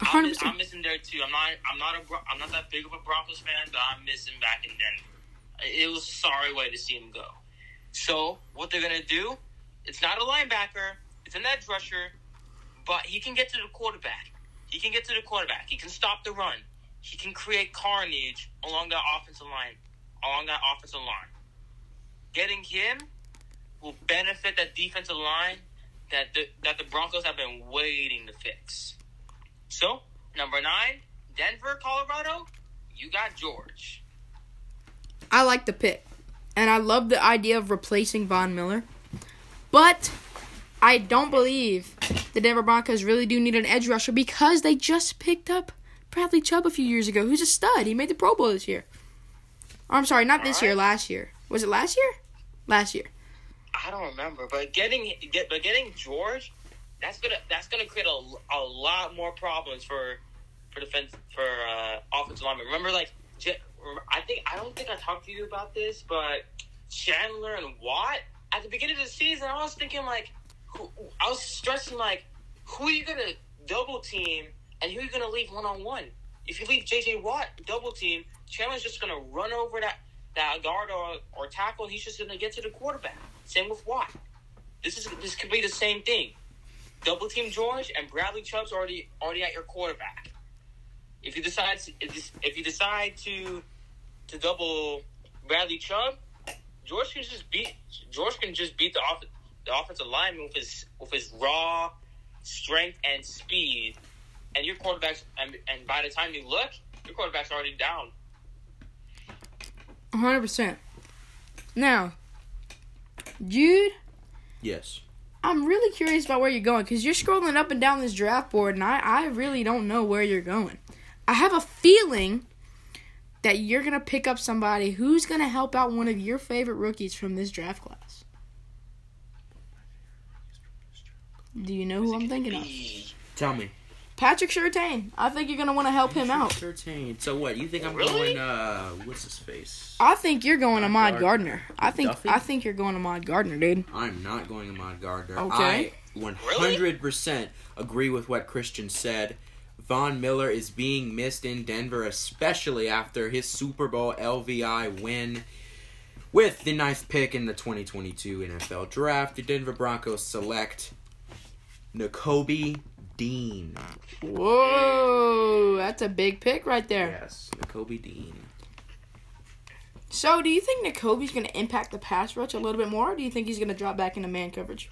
I'm, miss, I'm, missing there too. I'm not. I'm not a. I'm not that big of a Broncos fan, but I'm missing back in Denver. It was a sorry way to see him go. So what they're gonna do? It's not a linebacker. It's an edge rusher, but he can get to the quarterback. He can get to the quarterback. He can stop the run. He can create carnage along that offensive line. Along that offensive line. Getting him will benefit that defensive line that the, that the Broncos have been waiting to fix. So, number nine, Denver, Colorado, you got George. I like the pick. And I love the idea of replacing Von Miller. But I don't believe the Denver Broncos really do need an edge rusher because they just picked up Bradley Chubb a few years ago, who's a stud. He made the Pro Bowl this year. I'm sorry, not this year, last year. Was it last year? Last year. I don't remember, but getting get, but getting George, that's gonna that's gonna create a, a lot more problems for for defense for uh, offensive linemen. Remember, like I think I don't think I talked to you about this, but Chandler and Watt at the beginning of the season, I was thinking like, who, I was stressing like, who are you gonna double team and who are you gonna leave one on one? If you leave JJ Watt double team, Chandler's just gonna run over that that guard or, or tackle, and he's just gonna get to the quarterback. Same with Watt. This is this could be the same thing. Double team George and Bradley Chubb's already already at your quarterback. If you decide to, if you decide to to double Bradley Chubb, George can just beat George can just beat the off, the offensive lineman with his with his raw strength and speed, and your quarterback's and, and by the time you look, your quarterback's already down. One hundred percent. Now, Jude. Yes. I'm really curious about where you're going because you're scrolling up and down this draft board, and I, I really don't know where you're going. I have a feeling that you're going to pick up somebody who's going to help out one of your favorite rookies from this draft class. Do you know who I'm thinking of? Tell me. Patrick Surtain. I think you're gonna want to help him out. Surtain. So what? You think I'm really? going? Uh, what's his face? I think you're going Ahmad Gardner. I think Duffy? I think you're going Ahmad Gardner, dude. I'm not going Ahmad Gardner. Okay. I 100% agree with what Christian said. Von Miller is being missed in Denver, especially after his Super Bowl LVI win. With the ninth pick in the 2022 NFL Draft, the Denver Broncos select Nakobe Dean. Whoa, that's a big pick right there. Yes, Nakobe Dean. So, do you think Nakobe's going to impact the pass rush a little bit more, or do you think he's going to drop back into man coverage?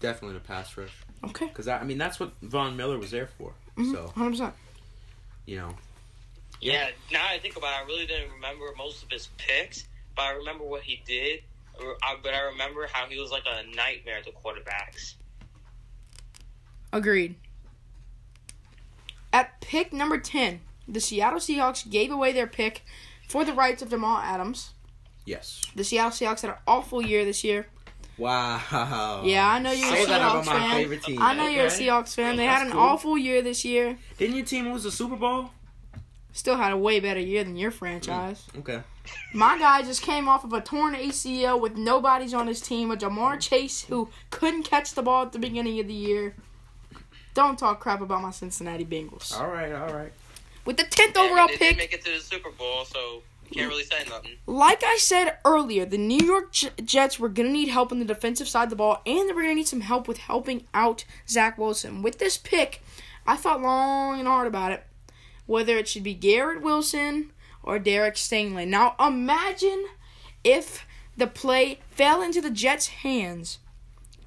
Definitely the pass rush. Okay. Because I mean, that's what Von Miller was there for. Mm-hmm. So, hundred percent. You know. Yeah. Now I think about, it, I really didn't remember most of his picks, but I remember what he did. But I remember how he was like a nightmare to quarterbacks. Agreed. At pick number 10, the Seattle Seahawks gave away their pick for the rights of Jamal Adams. Yes. The Seattle Seahawks had an awful year this year. Wow. Yeah, I know you're a Say that about Seahawks my fan. favorite team. I know you're a? Seahawks fan. They had an cool. awful year this year. Didn't your team lose the Super Bowl? Still had a way better year than your franchise. Mm, okay. My guy just came off of a torn ACL with nobody's on his team, a Ja'Marr Chase who couldn't catch the ball at the beginning of the year. Don't talk crap about my Cincinnati Bengals. All right. All right. With the 10th Yeah, I mean, overall they pick, didn't make it to the Super Bowl, so you can't really say nothing. like I said earlier, the New York J- Jets were going to need help on the defensive side of the ball, and they were going to need some help with helping out Zach Wilson. With this pick, I thought long and hard about it, whether it should be Garrett Wilson or Derek Stingley. Now, imagine if the play fell into the Jets' hands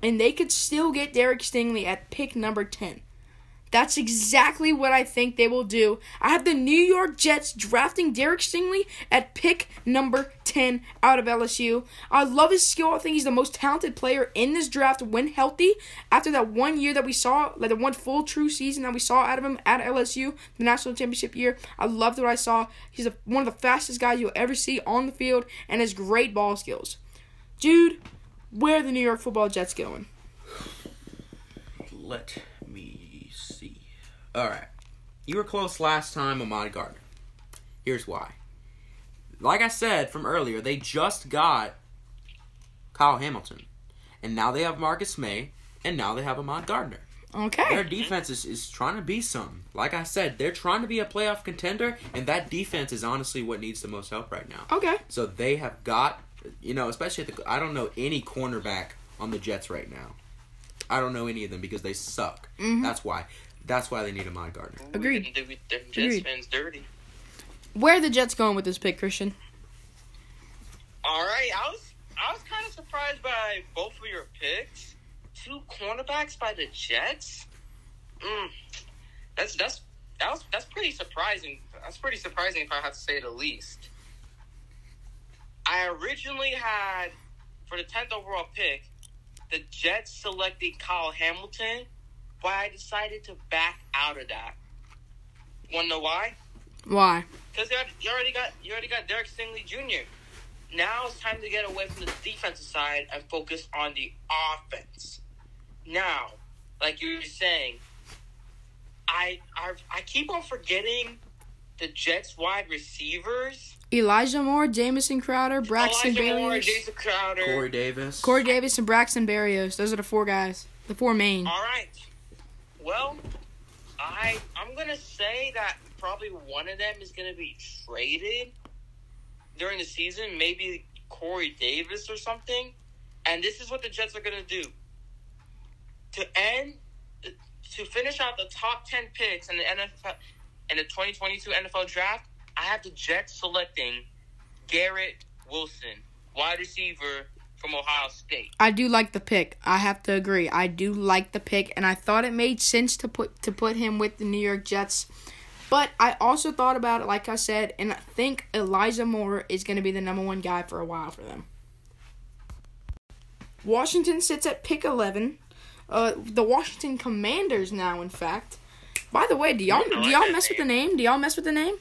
and they could still get Derek Stingley at pick number 10. That's exactly what I think they will do. I have the New York Jets drafting Derek Stingley at pick number 10 out of LSU. I love his skill. I think he's the most talented player in this draft when healthy. After that one year that we saw, like the one full true season that we saw out of him at LSU, the national championship year, I loved what I saw. He's a, one of the fastest guys you'll ever see on the field and has great ball skills. Dude, where are the New York football Jets going? Let me see. All right. You were close last time, Ahmad Gardner. Here's why. Like I said from earlier, they just got Kyle Hamilton. And now they have Marcus Maye, and now they have Ahmad Gardner. Okay. Their defense is, is trying to be something. Like I said, they're trying to be a playoff contender, and that defense is honestly what needs the most help right now. Okay. So they have got, you know, especially at the. I don't know any cornerback on the Jets right now. I don't know any of them because they suck. Mhm. That's why. That's why they need a Ahmad Gardner. Agreed. We can do them Jets Agreed. fans dirty. Where are the Jets going with this pick, Christian? All right, I was I was kind of surprised by both of your picks. Two cornerbacks by the Jets. Mm, that's that's that was that's pretty surprising. That's pretty surprising if I have to say the least. I originally had for the tenth overall pick, the Jets selecting Kyle Hamilton, but I decided to back out of that. Want to know why? Why? Because you, already- you already got you already got Derek Stingley Jr. Now it's time to get away from the defensive side and focus on the offense. Now, like you were saying, I I, I keep on forgetting the Jets wide receivers. Elijah Moore, Jamison Crowder, Braxton Elijah Moore, Berrios, Jason Crowder. Corey Davis. Corey Davis, and Braxton Berrios. Those are the four guys. The four main. All right. Well, I I'm gonna say that probably one of them is gonna be traded during the season. Maybe Corey Davis or something. And this is what the Jets are gonna do to end to finish out the top ten picks in the NFL in the 2022 NFL Draft. I have the Jets selecting Garrett Wilson, wide receiver from Ohio State. I do like the pick. I have to agree. I do like the pick, and I thought it made sense to put to put him with the New York Jets. But I also thought about it, like I said, and I think Elijah Moore is going to be the number one guy for a while for them. Washington sits at pick eleven. Uh, the Washington Commanders now, in fact. By the way, do y'all do y'all mess with the name? Do y'all mess with the name?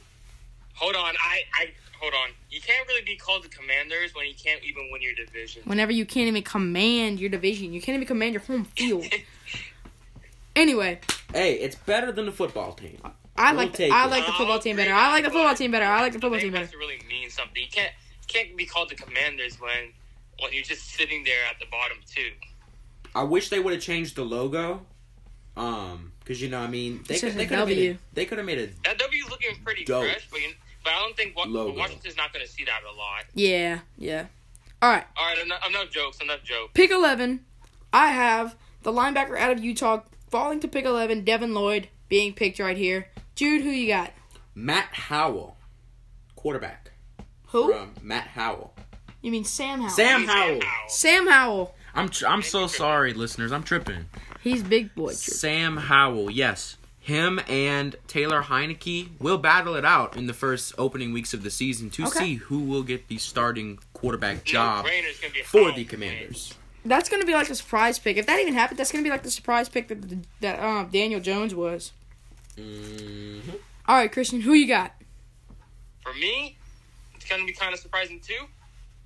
Hold on, I, I hold on. You can't really be called the Commanders when you can't even win your division. Whenever you can't even command your division, you can't even command your home field. Anyway, Hey, it's better than the football team. I We'll like take I like the football team better. I like the football team better. I like the football team better. has to really mean something. You can't can't be called the Commanders when when you're just sitting there at the bottom too. I wish they would have changed the logo. Um, because you know, I mean, they could they could have made W. it, they could have made it. That W is looking pretty Dope. fresh, but you, but I don't think Wa- Logo. Washington's not going to see that a lot. Yeah, yeah. All right, All right, enough, enough jokes, enough jokes. pick eleven. I have the linebacker out of Utah falling to pick eleven. Devin Lloyd being picked right here. Jude, who you got? Matt Howell, quarterback Who? from Matt Howell. You mean Sam Howell? Sam He's Howell. Howell. Sam Howell. I'm tr- I'm so sorry, listeners. I'm tripping. He's big boy. Jude. Sam Howell, yes. Him and Taylor Heinicke will battle it out in the first opening weeks of the season to Okay. see who will get the starting quarterback job No-brainer's gonna be for the. Commanders. That's gonna be like a surprise pick. If that even happened, that's gonna be like the surprise pick that that um, Daniel Jones was. Mm-hmm. All right, Christian, who you got? For me, it's gonna be kind of surprising too.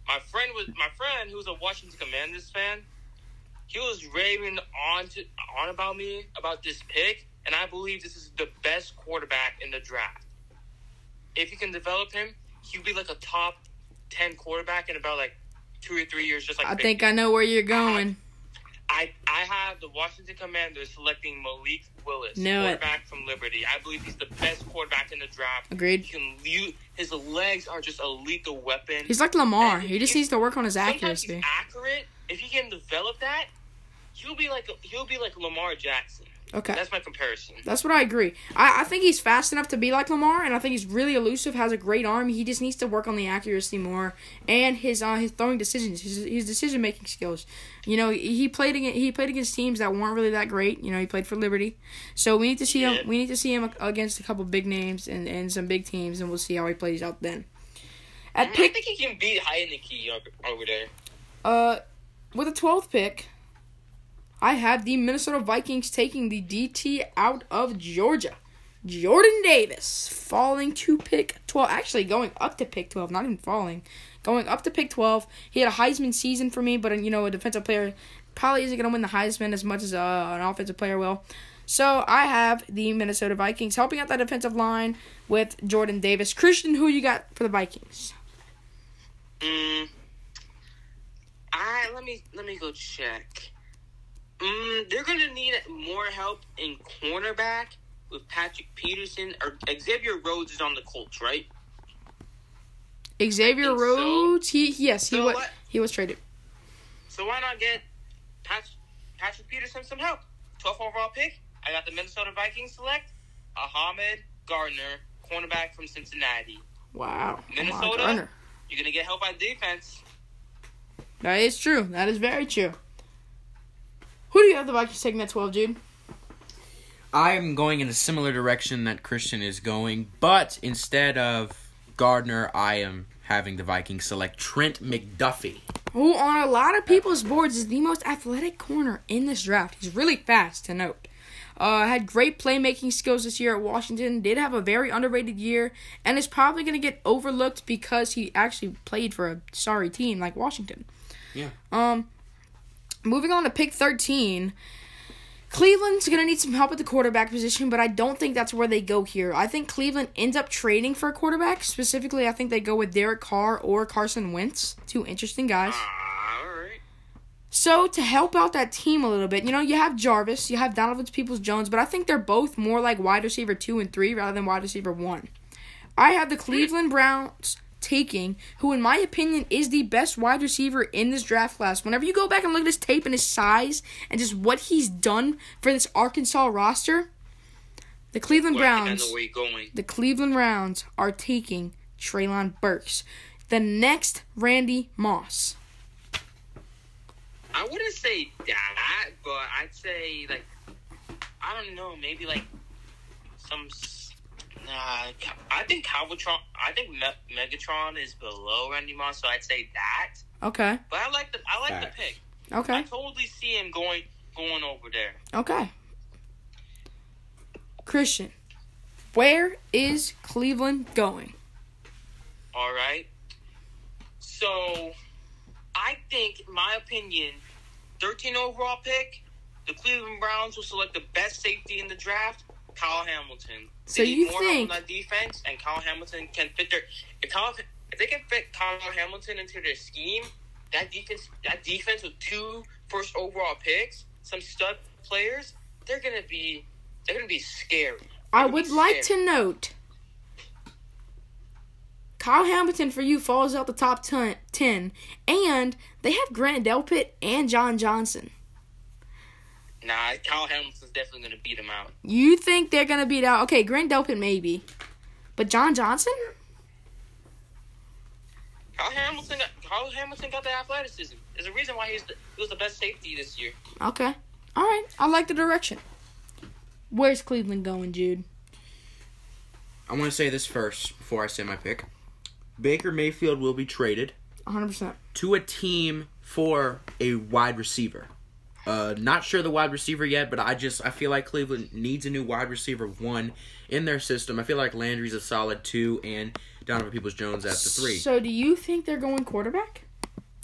My friend was my friend who's a Washington Commanders fan. He was raving on to on about me about this pick, and I believe this is the best quarterback in the draft. If you can develop him, he'll be like a top ten quarterback in about like two or three years. Just like I think I know where you're going. I I have the Washington Commanders selecting Malik Willis, Knew it. quarterback from Liberty. I believe he's the best quarterback in the draft. Agreed. He can his legs are just a lethal weapon. He's like Lamar. And He just needs to work on his accuracy. accurate. If he can develop that, he'll be like he'll be like Lamar Jackson. Okay. That's my comparison. That's what I agree. I, I think he's fast enough to be like Lamar, and I think he's really elusive, has a great arm. He just needs to work on the accuracy more and his uh, his throwing decisions, his, his decision making skills. You know, he played against he played against teams that weren't really that great. You know, he played for Liberty, so we need to see Yeah. him. We need to see him against a couple big names and, and some big teams, and we'll see how he plays out then. At I pick think he can beat Heinicke over, over there. uh, with a twelfth pick, I have the Minnesota Vikings taking the DT out of Georgia. Jordan Davis falling to pick 12. Actually, going up to pick 12, not even falling. Going up to pick 12. He had a Heisman season for me, but, you know, a defensive player probably isn't going to win the Heisman as much as uh, an offensive player will. So I have the Minnesota Vikings helping out that defensive line with Jordan Davis. Christian, who you got for the Vikings? Mm, I let me let me go check. Mm, they're gonna need more help in cornerback with Patrick Peterson or Xavier Rhodes is on the Colts, right? Xavier think so. Rhodes. He yes, he So was what? he was traded. So why not get Pat- Patrick Peterson some help? 12th overall pick. I got the Minnesota Vikings select Ahmad Gardner, cornerback from Cincinnati. Wow. Minnesota? You're gonna get help by defense. That is true. That is very true. Who do you have the Vikings taking at 12, Jude? I'm going in a similar direction that Christian is going, but instead of Gardner, I am having the Vikings select Trent McDuffie. Who, on a lot of people's boards, is the most athletic corner in this draft. He's really fast, to note. Uh, had great playmaking skills this year at Washington. Did have a very underrated year, and is probably going to get overlooked because he actually played for a sorry team like Washington. Yeah. Um, moving on to pick thirteen. Cleveland's gonna need some help at the quarterback position, but I don't think that's where they go here. I think Cleveland ends up trading for a quarterback. Specifically, I think they go with Derek Carr or Carson Wentz. Two interesting guys. So to help out that team a little bit, you know, you have Jarvis, you have Donovan Peoples Jones, but I think they're both more like wide receiver two and three rather than wide receiver one. I have the Cleveland Browns taking, who in my opinion is the best wide receiver in this draft class. Whenever you go back and look at his tape and his size and just what he's done for this Arkansas roster, the Cleveland Well, I think Browns I know where the Cleveland Browns are taking Treylon Burks, the next Randy Moss. I wouldn't say that, but I'd say like I don't know, maybe like some. S- Nah, I think Calvatron. I think Me- Megatron is below Randy Moss, so I'd say that. Okay. But I like the I like Facts. the pick. Okay. I totally see him going going over there. Okay. Christian, where is Cleveland going? All right. So, I think, in my opinion, 13 overall pick, the Cleveland Browns will select the best safety in the draft, Kyle Hamilton. So They you think- on that defense, and Kyle Hamilton can fit their if, Kyle, if they can fit Kyle Hamilton into their scheme, that defense that defense with two first overall picks, some stud players, they're gonna be they're gonna be scary. I They're would like scary. to note Kyle Hamilton for you falls out the top 10, 10 and they have Grant Delpit and John Johnson. Nah, Kyle Hamilton's definitely gonna beat him out. You think they're going to beat out? Okay, Grant Delpit maybe. But John Johnson? Kyle Hamilton got Kyle Hamilton got the athleticism. There's a reason why he's the, he was the best safety this year. Okay. All right. I like the direction. Where's Cleveland going, Jude? I want to say this first before I say my pick. Baker Mayfield will be traded 100%. to a team for a wide receiver. Uh, not sure the wide receiver yet, but I just I feel like Cleveland needs a new wide receiver one in their system. I feel like Landry's a solid two, and Donovan Peoples Jones at the three. So do you think they're going quarterback?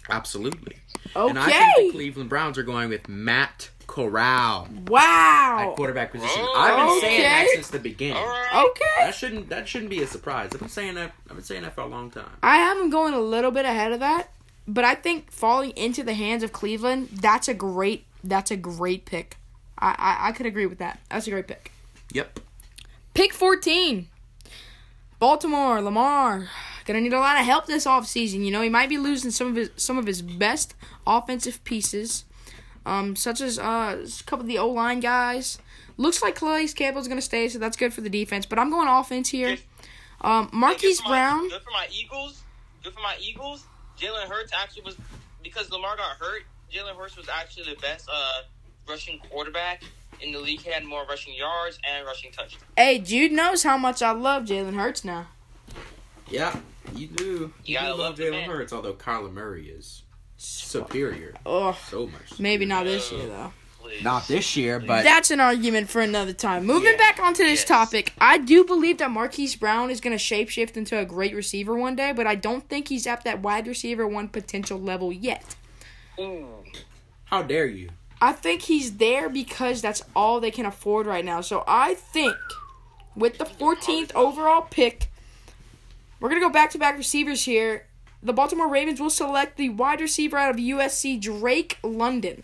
Absolutely. Okay. And I think the Cleveland Browns are going with Matt Corral Wow. at quarterback position. Oh, I've been saying that since the beginning. Right. Okay. That shouldn't that shouldn't be a surprise. I've been saying that I've been saying that for a long time. I have him going a little bit ahead of that, but I think falling into the hands of Cleveland, that's a great that's a great pick. I, I, I could agree with that. That's a great pick. Yep. Pick 14. Baltimore, Lamar. Gonna need a lot of help this offseason. You know, he might be losing some of his some of his best offensive pieces. Um, such as uh a couple of the O line guys. Looks like Calais Campbell's gonna stay, so that's good for the defense. But I'm going offense here. Um, Marquise Good my- Brown. Good for my Eagles. Good for my Eagles. Jalen Hurts actually was because Lamar got hurt. Jalen Hurts was actually the best uh, rushing quarterback in the league. He had more rushing yards and rushing touchdowns. Hey, Jude knows how much I love Jalen Hurts now. Yeah, you do. You, You gotta do love Jalen man. Hurts, although Kyler Murray is superior. Oh, So much. maybe superior. not this year though. Please. Not this year, but That's an argument for another time. Moving Yeah. back onto this Yes. topic, I do believe that Marquise Brown is going to shapeshift into a great receiver one day, but I don't think he's at that wide receiver one potential level yet. Ooh. how dare you? I think he's there because that's all they can afford right now. So I think with the 14th overall pick, we're going to go back to back receivers here. The Baltimore Ravens will select the wide receiver out of USC, Drake London.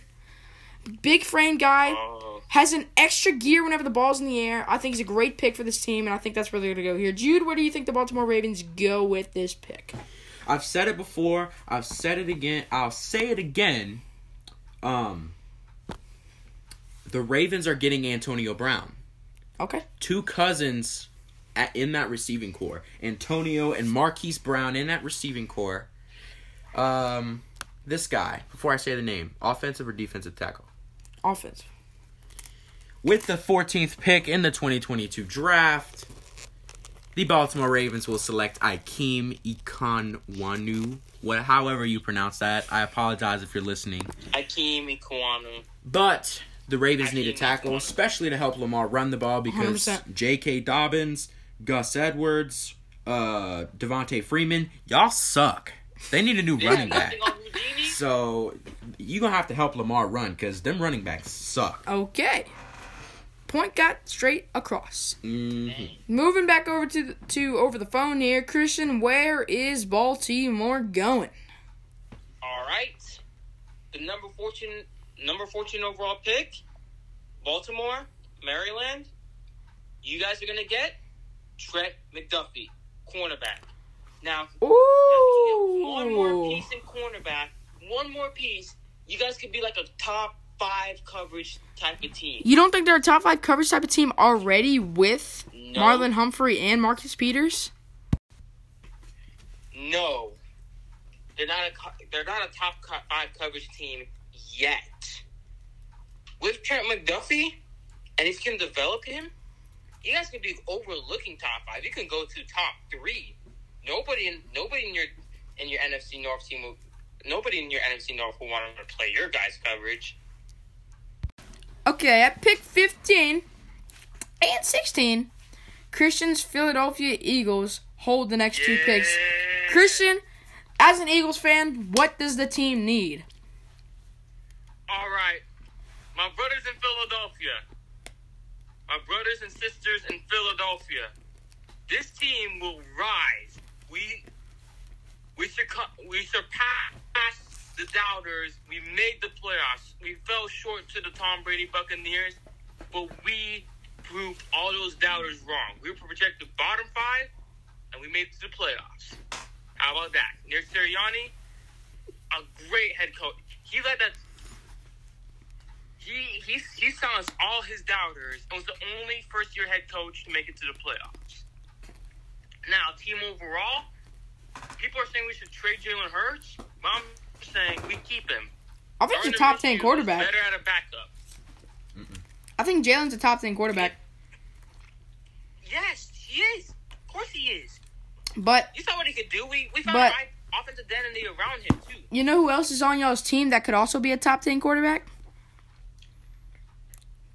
Big frame guy. Oh. has an extra gear whenever the ball's in the air. I think he's a great pick for this team, and I think that's where they're going to go here. Jude, where do you think the Baltimore Ravens go with this pick? I've said it before. I've said it again. I'll say it again. Um, the Ravens are getting Antonio Brown. Okay. Two cousins at, in that receiving corps. Antonio and Marquise Brown in that receiving corps. Um, this guy. Before I say the name, offensive or defensive tackle. Offense. With the 14th pick in the 2022 draft, the Baltimore Ravens will select Ikeem Ikonwanu. What, however you pronounce that. I apologize if you're listening. Akeem Ikwanu. But the Ravens need a tackle, especially to help Lamar run the ball because 100%. J.K. Dobbins, Gus Edwards, uh, Devonta Freeman, y'all suck. They need a new running back. Nothing on Houdini. So you're gonna have to help Lamar run because them running backs suck. Okay. Point got straight across. Mhm. Moving back over to the, to over the phone here, Christian. Where is Baltimore going? All right. The number 14, number 14 overall pick, Baltimore, Maryland. You guys are going to get Trent McDuffie, cornerback. Now, now if you get one more piece in cornerback, one more piece, you guys could be like a top five coverage type of team. You don't think they're a top five coverage type of team already with No. Marlon Humphrey and Marcus Peters? No, they're not a they're not a top five coverage team yet. With Trent McDuffie, and if you can develop him, you guys can be overlooking top five. You can go to top three. Nobody in nobody in your in your NFC North team will. Nobody in your NFC North will want to play your guys' coverage. Okay, at pick 15 and 16, Christian's Philadelphia Eagles hold the next two picks. Christian, as an Eagles fan, what does the team need? All right, my brothers in Philadelphia, my brothers and sisters in Philadelphia, this team will rise. We we surcu- we surpassed the doubters. We made the playoffs. We fell short to the Tom Brady Buccaneers, but we proved all those doubters wrong. We were projected bottom five, and we made it to the playoffs. How about that? Nick Sirianni, a great head coach. He led that he he he silenced all his doubters and was the only first year head coach to make it to the playoffs. Now, team overall, people are saying we should trade Jalen Hurts. But I'm saying we keep him. I think he's a top 10 quarterback. Better at a backup. I think Jalen's a top 10 quarterback. Yes, he is. Of course he is. But You saw what he could do. We we found But- right offensive identity around him too. you know who else is on y'all's team that could also be a top 10 quarterback?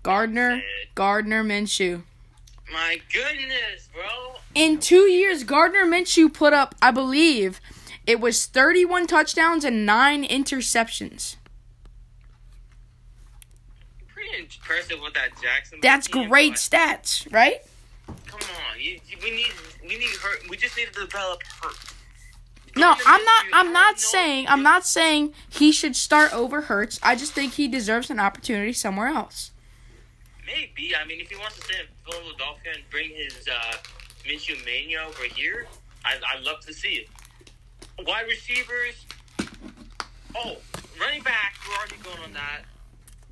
Gardner Gardner Minshew. My goodness, bro. In two years, Gardner Minshew put up, I believe, it was 31 touchdowns and nine interceptions. Pretty impressive with that Jackson. That's team, great but stats, right? Come on, you, you- we need we need hurt. We just need to develop hurt. No, I'm not. I'm not saying. I'm not saying he should start over Hurts. I just think he deserves an opportunity somewhere else. Maybe. I mean, if he wants to stay in Philadelphia and bring his uh, Minshew mania over here, I, I'd love to see it. Wide receivers. Oh, running back. We're already going on that.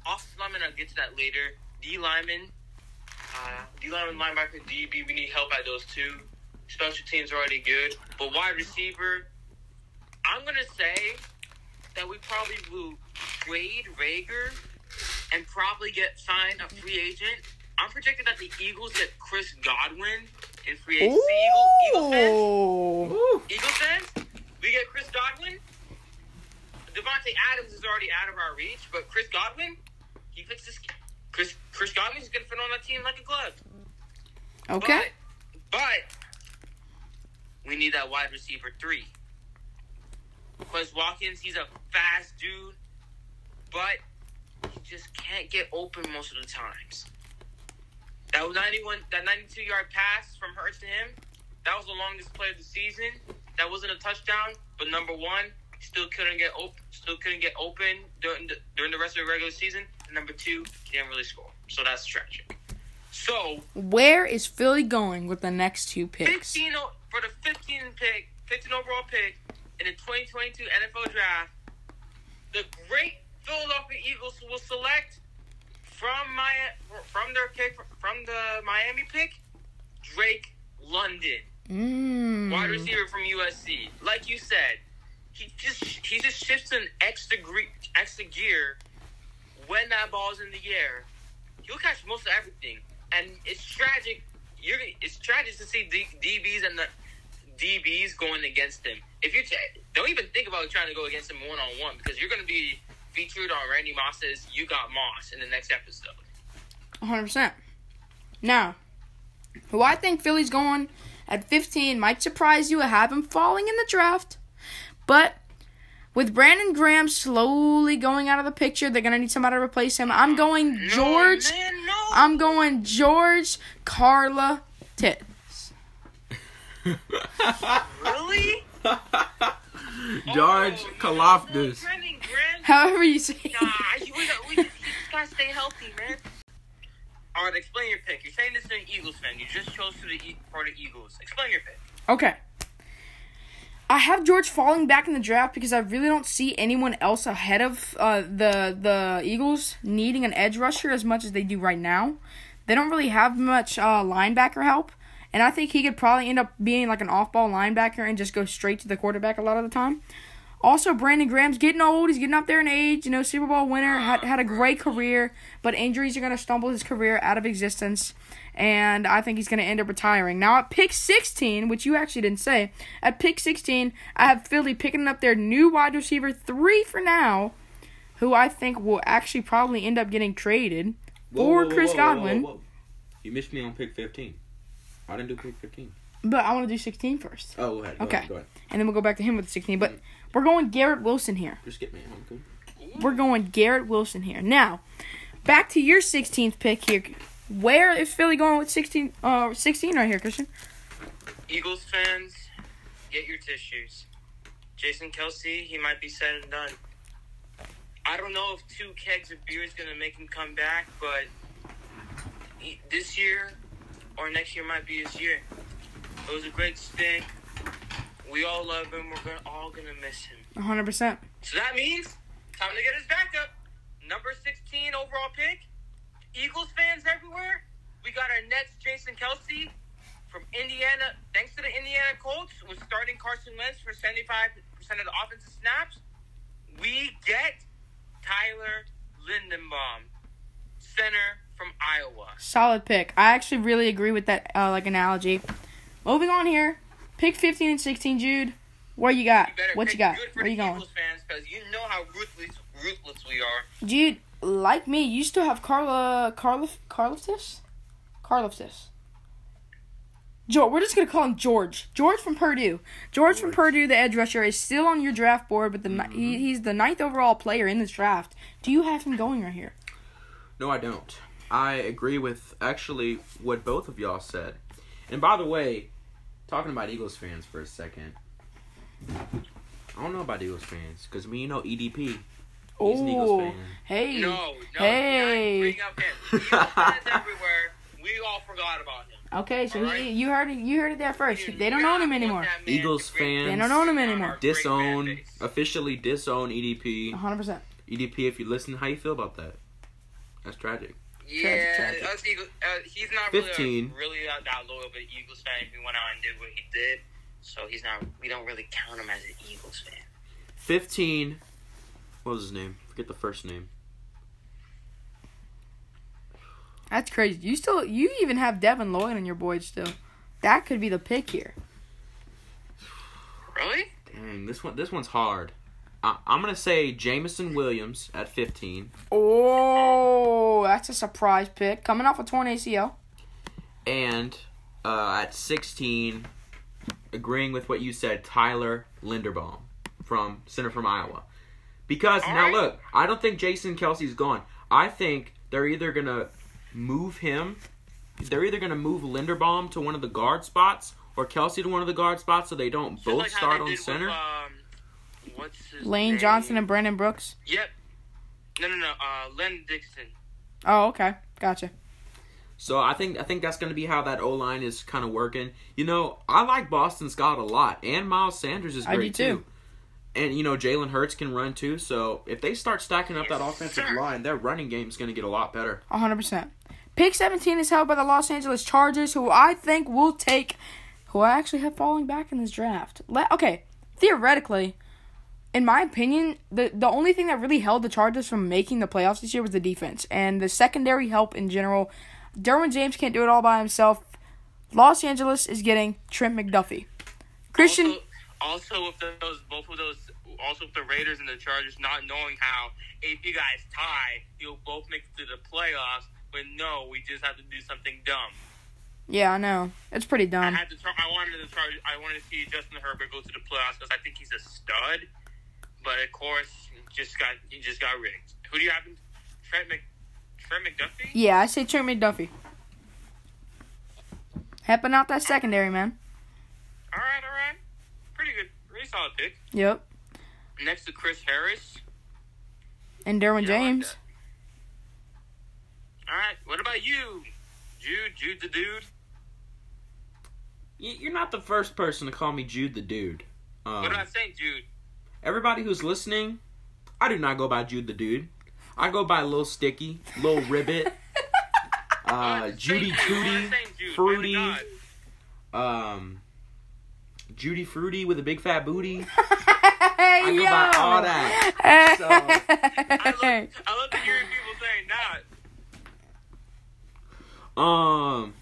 Offensive lineman. I'll get to that later. D lineman. Uh, D lineman, linebacker, DB. We need help at those two. Special teams are already good, but wide receiver. I'm gonna say that we probably will trade Reagor and probably get signed a free agent. I'm predicting that the Eagles get Chris Godwin in free agency. Eagle, Eagle fans, Ooh. Eagles fans, we get Chris Godwin. Davante Adams is already out of our reach, but Chris Godwin, he fits this. Chris Chris Godwin's gonna fit on that team like a glove. Okay. But, but we need that wide receiver three. Quez Watkins, he's a fast dude, but he just can't get open most of the times. That was 91, that 92 yard pass from Hurts to him, that was the longest play of the season. That wasn't a touchdown, but number one, still couldn't get open, still couldn't get open during the, during the rest of the regular season. And number two, he didn't really score, so that's tragic. So Where is Philly going with the next two picks? 15 o- for the 15 pick, 15 overall pick in the 2022 NFL Draft. The great Philadelphia Eagles will select from my from their pick from the Miami pick, Drake London, Mm. wide receiver from USC. Like you said, he just he just shifts an extra gre- extra gear when that ball's in the air. He'll catch most of everything, and it's tragic. You're it's tragic to see D- DBs and the DBs going against him. If you t- don't even think about trying to go against him one on one because you're going to be featured on Randy Moss's "You Got Moss" in the next episode. 100%. Now, who I think Philly's going at 15 might surprise you. I have him falling in the draft. But with Brandon Graham slowly going out of the picture, they're going to need somebody to replace him. I'm going George. No, man, no. I'm going George Carla Tit. really. George Oh, no, Kaloftis. No, Brandon Graham. However you say Nah, you, we, we, we just gotta stay healthy, man. All right, explain your pick. You're saying this to an Eagles fan. You just chose to the for the Eagles. Explain your pick. Okay. I have George falling back in the draft because I really don't see anyone else ahead of uh, the the Eagles needing an edge rusher as much as they do right now. They don't really have much uh, linebacker help, and I think he could probably end up being like an off-ball linebacker and just go straight to the quarterback a lot of the time. Also, Brandon Graham's getting old. He's getting up there in age. You know, Super Bowl winner, had, had a great career, but injuries are going to stumble his career out of existence, and I think he's going to end up retiring. Now, at pick 16, which you actually didn't say, at pick 16, I have Philly picking up their new wide receiver, three for now, who I think will actually probably end up getting traded for Chris Godwin. You missed me on pick 15. I didn't do pick 15. But I want to do 16 first, Oh, go ahead. Go Okay. Ahead, go ahead. and then we'll go back to him with 16. But mm. We're going Garrett Wilson here. Just get me. I'm. We're going Garrett Wilson here. Now, back to your 16th pick here. Where is Philly going with 16? Uh, 16 right here, Christian. Eagles fans, get your tissues. Jason Kelce, he might be said and done. I don't know if two kegs of beer is gonna make him come back, but he, this year or next year might be his year. It was a great stint. We all love him. We're gonna, all gonna miss him. 100%. So that means time to get his backup. Number 16 overall pick. Eagles fans everywhere. We got our next Jason Kelce from Indiana. Thanks to the Indiana Colts, with starting Carson Wentz for 75% of the offensive snaps. We get Tyler Linderbaum, center from Iowa. Solid pick. I actually really agree with that uh, like analogy. Moving on here. Pick 15 and 16, Jude. Where you got? You What you got? Where you going? Fans because you know how ruthless, ruthless we are. Jude, like me, you still have Carla Carla Carliftis? Carliftis. George, we're just gonna call him George. George from Purdue. George, from Purdue, the edge rusher, is still on your draft board, but the ni- he, mm-hmm. he's the ninth overall player in this draft. Do you have him going right here? No, I don't. I agree with actually what both of y'all said. And by the way, talking about Eagles fans for a second. I don't know about Eagles fans because me, you know EDP. He's an Eagles Oh, fan. hey, No, no. Hey. Bring up him. Eagles fans everywhere. We all forgot about him. Okay, so Alright. he, you heard it. You heard it there first. You They don't gotta own him want anymore. that man Eagles to bring- fans They don't own him anymore. our great fan Disown, base. officially disown EDP. 100. percent EDP, if you listen, how you feel about that? That's tragic. Yeah, tragic. us Eagles, uh, he's not 15. really, a, really not that loyal of an Eagles fan. He went out and did what he did, so he's not. We don't really count him as an Eagles fan. 15. What was his name? Forget the first name. That's crazy. You still, you even have Devin Lloyd on your board still. That could be the pick here. Really? Dang, this one. This one's hard. I, I'm gonna say Jameson Williams at 15, Oh, that's a surprise pick. Coming off a torn ACL. and uh, at 16, agreeing with what you said, Tyler Linderbaum from center from Iowa. Because All now right. look, I don't think Jason Kelce's gone. I think they're either gonna move him. They're either gonna move Linderbaum to one of the guard spots or Kelsey to one of the guard spots, so they don't Just both like start on center. With, um, what's his Lane name? Johnson and Brandon Brooks. Yep. No, no, no. Uh, Len Dixon. Oh, okay. Gotcha. So I think I think that's going to be how that O line is kind of working. You know, I like Boston Scott a lot, and Miles Sanders is I do great too. And you know, Jalen Hurts can run too. So if they start stacking up that offensive sir. line, their running game is going to get a lot better. 100%. Pick 17 is held by the Los Angeles Chargers, who I think will take, who I actually have falling back in this draft. Let, okay, theoretically, in my opinion, the, the only thing that really held the Chargers from making the playoffs this year was the defense and the secondary help in general. Derwin James can't do it all by himself. Los Angeles is getting Trent McDuffie. Christian, Also, also with those, both of those, also with the Raiders and the Chargers not knowing how, if you guys tie, you'll both make it to the playoffs. But no, we just have to do something dumb. yeah, I know it's pretty I dumb. had to. I wanted to try. I wanted to see Justin Herbert go to the playoffs because I think he's a stud. But of course, he just got he just got rigged. Who do you have? in- Trent Mc, Trent McDuffie. Yeah, I say Trent McDuffie. Helping out that secondary, man. All right, all right. Pretty good. Pretty solid pick. Yep. Next to Chris Harris. And Derwin Yeah, I like James. that. All right. What about you, Jude? Jude the dude. You're not the first person to call me Jude the Dude. Um, What about Saint Jude? Everybody who's listening, I do not go by Jude the Dude. I go by Lil Sticky, Lil Ribbit, uh, Saint Judy Jude, Tootie, Fruity, man of God. um, Judy Fruity with a big fat booty. I go by all that. So- I love, I love hearing people saying that. Um,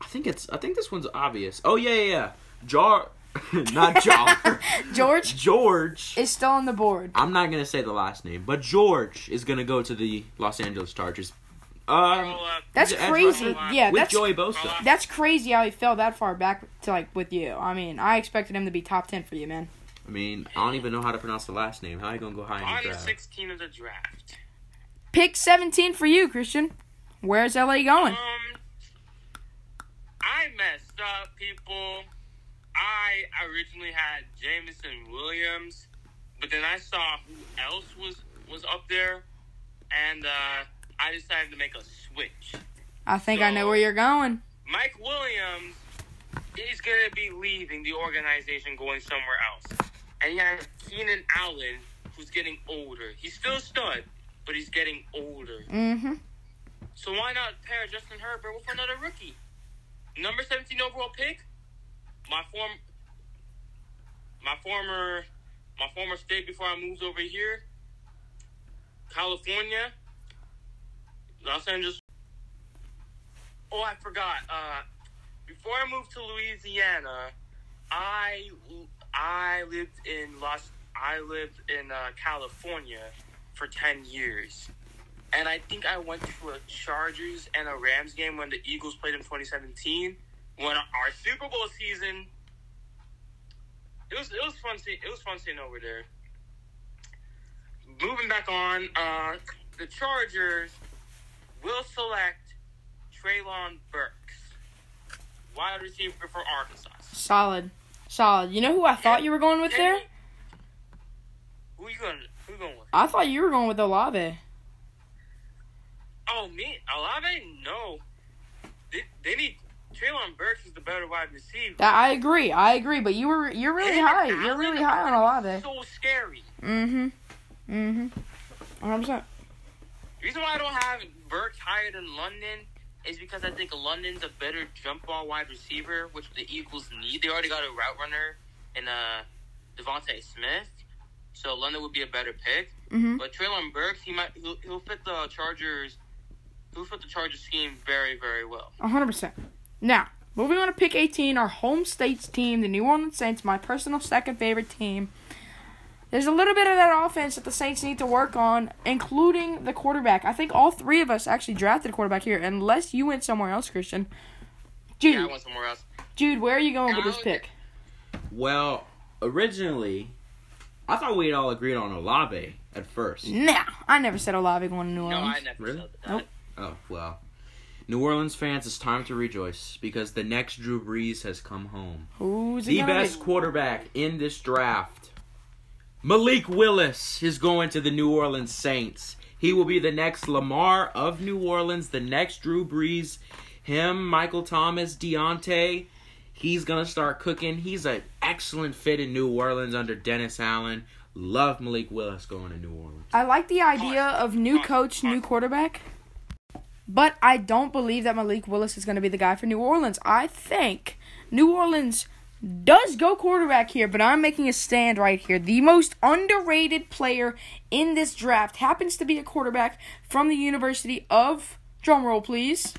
I think it's. I think this one's obvious. Oh yeah, yeah, yeah. Jar, not Jar. George George. is still on the board. I'm not gonna say the last name, but George is gonna go to the Los Angeles Chargers. Um, uh, That's He's an edge crazy. rusher. Yeah, with that's Joey Bosa. that's crazy how he fell that far back to like with you. I mean, I expected him to be top ten for you, man. I mean, I don't even know how to pronounce the last name. How are you gonna go high in the the draft? 16 of the draft. Pick seventeen for you, Christian. Where's LA going? Um, I messed up, people. I originally had Jameson Williams, but then I saw who else was was up there, and uh, I decided to make a switch. I think I know where you're going. Mike Williams is going to be leaving the organization, going somewhere else. And you have Keenan Allen, who's getting older. He's still stud, but he's getting older. Mm-hmm. So why not pair Justin Herbert with another rookie? Number 17 overall pick, my form, my former, my former state before I moved over here, California, Los Angeles. Oh, I forgot. Uh, before I moved to Louisiana, I I lived in Los I lived in uh, California for ten years, and I think I went to a Chargers and a Rams game when the Eagles played in 2017. When our Super Bowl season, it was it was fun. See, it was fun seeing over there. Moving back on, uh, the Chargers will select Treylon Burks, wide receiver for Arkansas. Solid. Solid. You know who I thought you were going with there? Who you going? Who you going with? I thought you were going with Olave. Oh, me? Olave? No. They, they need Treylon Burks is the better wide receiver. I agree. I agree. But you were you're really And high. You're really high on Olave. So scary. Mm-hmm. Mm-hmm. 100. percent The reason why I don't have Burks higher than London is because I think London's a better jump ball wide receiver, which the Eagles need. They already got a route runner in uh, DeVonta Smith, so London would be a better pick. Mm-hmm. But Treylon Burks, he might he'll, he'll fit the Chargers. He'll fit the Chargers scheme very very well. 100. percent Now moving on to pick 18, our home state's team, the New Orleans Saints, my personal second favorite team. There's a little bit of that offense that the Saints need to work on, including the quarterback. I think all three of us actually drafted a quarterback here, unless you went somewhere else, Christian. Jude, Yeah, I went somewhere else. Jude, where are you going with this pick? Well, originally, I thought we'd all agreed on Olave at first. Nah, I never said Olave going to New Orleans. No, I never Really? said that. Nope. Oh, well. New Orleans fans, it's time to rejoice because the next Drew Brees has come home. Who's The best quarterback in this draft. Malik Willis is going to the New Orleans Saints. He will be the next Lamar of New Orleans, the next Drew Brees. Him, Michael Thomas, Deontay. He's going to start cooking. He's an excellent fit in New Orleans under Dennis Allen. Love Malik Willis going to New Orleans. I like the idea of new coach, new quarterback, but I don't believe that Malik Willis is going to be the guy for New Orleans. I think New Orleans does go quarterback here, but I'm making a stand right here. The most underrated player in this draft happens to be a quarterback from the University of drumroll, please.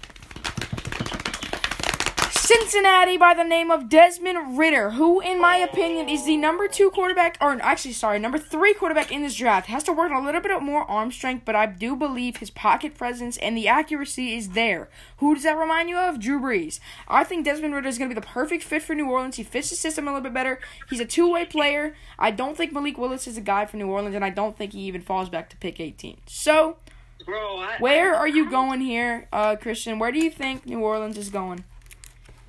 Cincinnati by the name of Desmond Ridder, who, in my opinion, is the number two quarterback, or actually, sorry, number three quarterback in this draft. Has to work on a little bit more arm strength, but I do believe his pocket presence and the accuracy is there. Who does that remind you of? Drew Brees. I think Desmond Ridder is going to be the perfect fit for New Orleans. He fits the system a little bit better. He's a two way player. I don't think Malik Willis is a guy for New Orleans, and I don't think he even falls back to pick 18. So, Bro, I, where I- are you going here, uh, Christian? Where do you think New Orleans is going?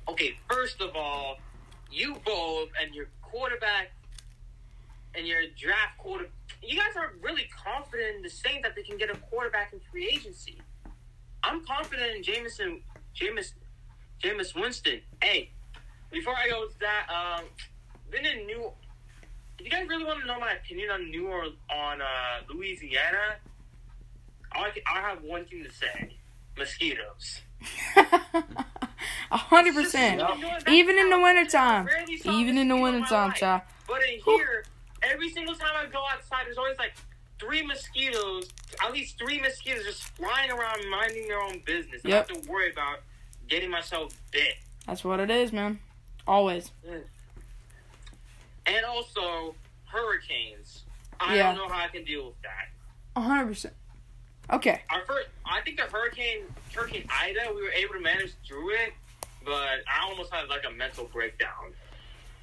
Okay, first of all, you both and your quarterback and your draft quarter, you guys are really confident in the Saints that they can get a quarterback in free agency. I'm confident in Jameson, Jameis, Jameis Winston. Hey, before I go to that, um, been in New. If you guys really want to know my opinion on New or on uh, Louisiana, I I have one thing to say: mosquitoes. A hundred percent. Even in the wintertime. Even in the wintertime, child. But in here, every single time I go outside, there's always like three mosquitoes, at least three mosquitoes just flying around minding their own business. I Yep. have to worry about getting myself bit. That's what it is, man. Always. Mm. And also, hurricanes. I Yeah. don't know how I can deal with that. A hundred percent. Okay. Our first, I think the hurricane, Hurricane Ida, we were able to manage through it, but I almost had like a mental breakdown.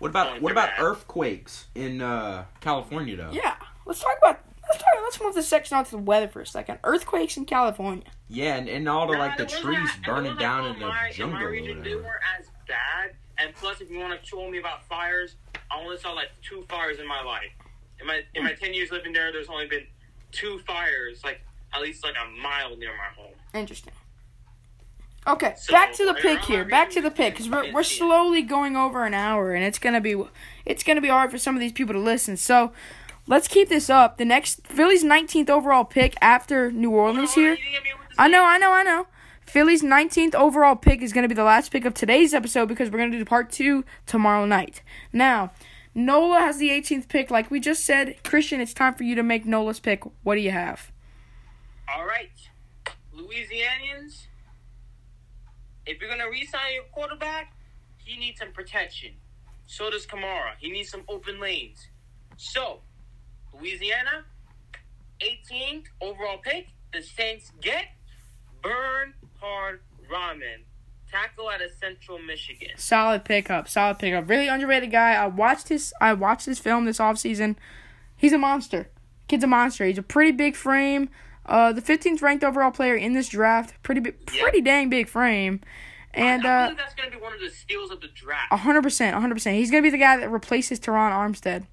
What about what about that. earthquakes in uh, California though? Yeah. Let's talk about let's talk let's move this section on to the weather for a second. Earthquakes in California. Yeah, and, and all the Nah, like the trees that- burning down in the my, jungle In my or region, they whatever. weren't as bad. And plus, if you want to troll me about fires, I only saw like two fires in my life. In my in my ten years living there, there's only been two fires, like at least like a mile near my home. Interesting. Okay, So, back to the pick here. Back to the pick because we're we're slowly going over an hour, and it's gonna be it's gonna be hard for some of these people to listen. So. Let's keep this up. The next Philly's 19th overall pick after New Orleans here. you didn't get me with the I know, I know, I know. Philly's 19th overall pick is going to be the last pick of today's episode because we're going to do part two tomorrow night. Now, Nola has the 18th pick. Like we just said, Christian, it's time for you to make Nola's pick. What do you have? All right, Louisianians. If you're gonna re-sign your quarterback, he needs some protection. So does Kamara. He needs some open lanes. So, Louisiana, 18th overall pick, the Saints get Bernhard Raimann, tackle out of Central Michigan. Solid pickup. Solid pickup. Really underrated guy. I watched his I watched his film this offseason. He's a monster. Kid's a monster. He's a pretty big frame. Uh, the 15th ranked overall player in this draft. Pretty big, pretty dang big frame. And I uh, believe that's going to be one of the steals of the draft. hundred percent, hundred percent. He's gonna be the guy that replaces Terron Armstead.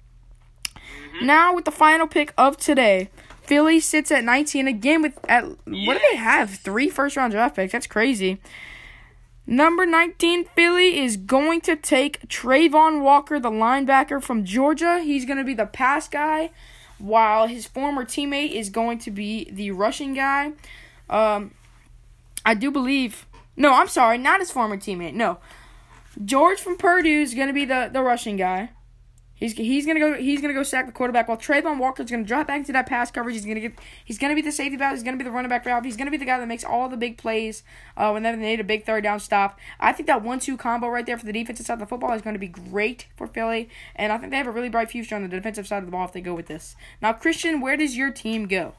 Now with the final pick of today, Philly sits at nineteen again with at what do they have? Three first round draft picks. That's crazy. Number nineteen, Philly is going to take Travon Walker, the linebacker from Georgia. He's gonna be the pass guy, while his former teammate is going to be the rushing guy. Um, I do believe. No, I'm sorry, not his former teammate. No, George from Purdue is gonna be the, the rushing guy. He's he's gonna go he's gonna go sack the quarterback while Travon Walker's gonna drop back into that pass coverage. He's gonna get he's gonna be the safety valve. He's gonna be the running back valve. He's gonna be the guy that makes all the big plays uh, when they need a big third down stop. I think that one two combo right there for the defensive side of the football is going to be great for Philly, and I think they have a really bright future on the defensive side of the ball if they go with this. Now, Christian, where does your team go?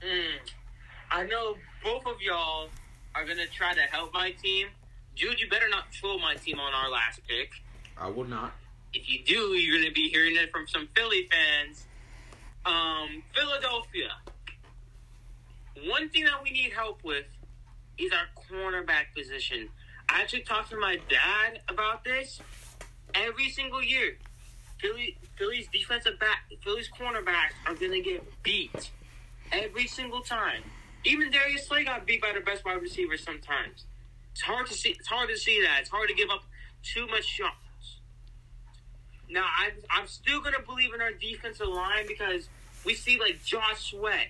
Mm. I know both of y'all are going to try to help my team. Jude, you better not troll my team on our last pick. I will not. If you do, you're going to be hearing it from some Philly fans. Um, Philadelphia. One thing that we need help with is our cornerback position. I actually talked to my dad about this every single year. Philly, Philly's defensive back, Philly's cornerbacks are going to get beat every single time. Even Darius Slay got beat by the best wide receiver sometimes. It's hard to see. It's hard to see that. It's hard to give up too much shots. Now, I'm, I'm still going to believe in our defensive line because we see like Josh Sweat,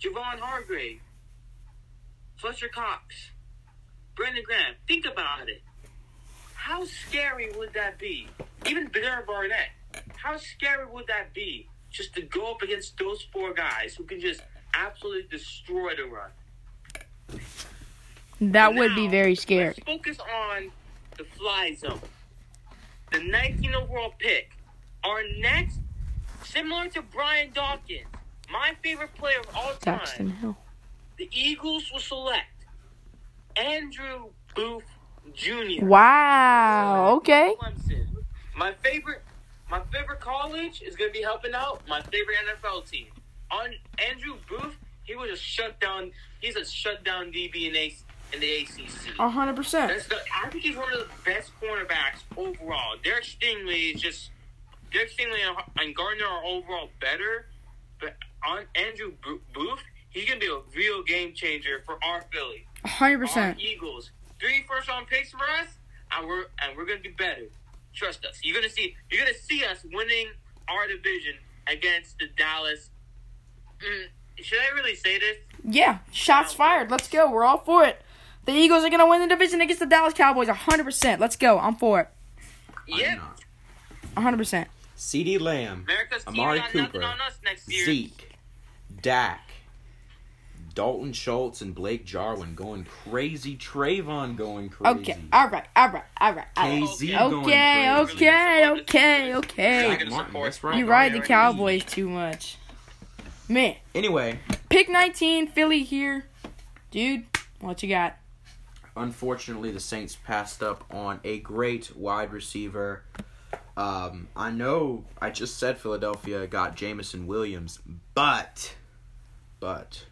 Javon Hargrave, Fletcher Cox, Brandon Graham. Think about it. How scary would that be? Even Bear Barnett. How scary would that be just to go up against those four guys who can just absolutely destroy the run? That would be very scary. Let's focus on the fly zone. The 19 overall pick. Our next, similar to Brian Dawkins, my favorite player of all time, Daxton Hill. the Eagles will select Andrew Booth Jr. Wow. Okay. Clemson. My favorite, my favorite college is going to be helping out my favorite NFL team. On Andrew Booth, he was a shutdown. He's a shutdown DB in, A- in the ACC. A hundred percent. I think he's one of the best cornerbacks overall. Derek Stingley is just Derek Stingley and, Gardner are overall better, but on Andrew Booth, he's gonna be a real game changer for our Philly, A hundred percent. Eagles. Three first round picks for us, and we're and we're gonna be better. Trust us. You're gonna see. You're gonna see us winning our division against the Dallas. Mm, should I really say this? Yeah. Shots fired. Let's go. We're all for it. The Eagles are gonna win the division against the Dallas Cowboys. A hundred percent. Let's go. I'm for it. I'm Yep. A hundred percent. CeeDee Lamb, America's team Amari Cooper, on us next year. Zeke, Dak, Dalton Schultz, and Blake Jarwin going crazy. Trayvon going crazy. Okay. All right. All right. All right. All right. KZ Okay, going Okay. crazy. Okay. Okay. You're Okay. Martin, that's right. You ride the Cowboys too much. Man. Anyway, Pick 19. Philly here. Dude, what you got? Unfortunately, the Saints passed up on a great wide receiver. Um, I know I just said Philadelphia got Jameson Williams, but, but,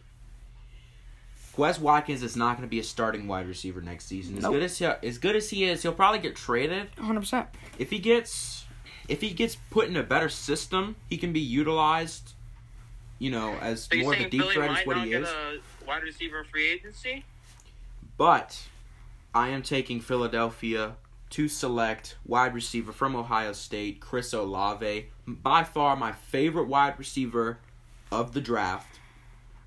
Quez Watkins is not going to be a starting wide receiver next season. As Nope. good as he, as good as he is, he'll probably get traded. 100%. If he gets, if he gets put in a better system, he can be utilized. You know, as So more of a deep Philly threat is what he is. wide receiver free agency? But I am taking Philadelphia to select wide receiver from Ohio State, Chris Olave. By far my favorite wide receiver of the draft.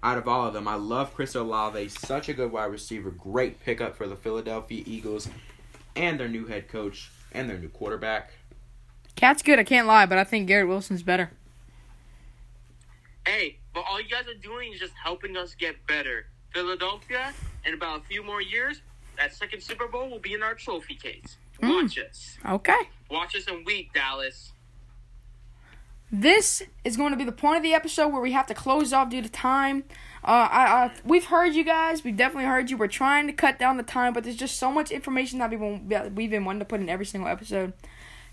Out of all of them, I love Chris Olave. Such a good wide receiver. Great pickup for the Philadelphia Eagles and their new head coach and their new quarterback. Cat's good, I can't lie, but I think Garrett Wilson's better. Hey, but all you guys are doing is just helping us get better. Philadelphia, in about a few more years, that second Super Bowl will be in our trophy case. Mm. Watch us. Okay. Watch us and week, Dallas. This is going to be the point of the episode where we have to close off due to time. Uh, I, I, we've heard you guys. We've definitely heard you. We're trying to cut down the time, but there's just so much information that we've been, that we've been wanting to put in every single episode.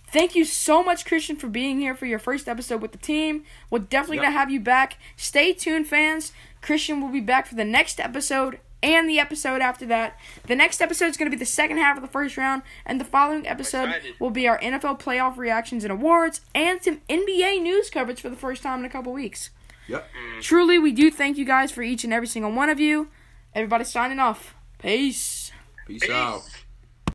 Thank you so much, Christian, for being here for your first episode with the team. We're definitely Yep. gonna have you back. Stay tuned, fans. Christian will be back for the next episode and the episode after that. The next episode is gonna be the second half of the first round, and the following episode will be our NFL playoff reactions and awards, and some NBA news coverage for the first time in a couple weeks. Yep. Mm. Truly, we do thank you guys for each and every single one of you. Everybody signing off. Peace. Peace Peace. out.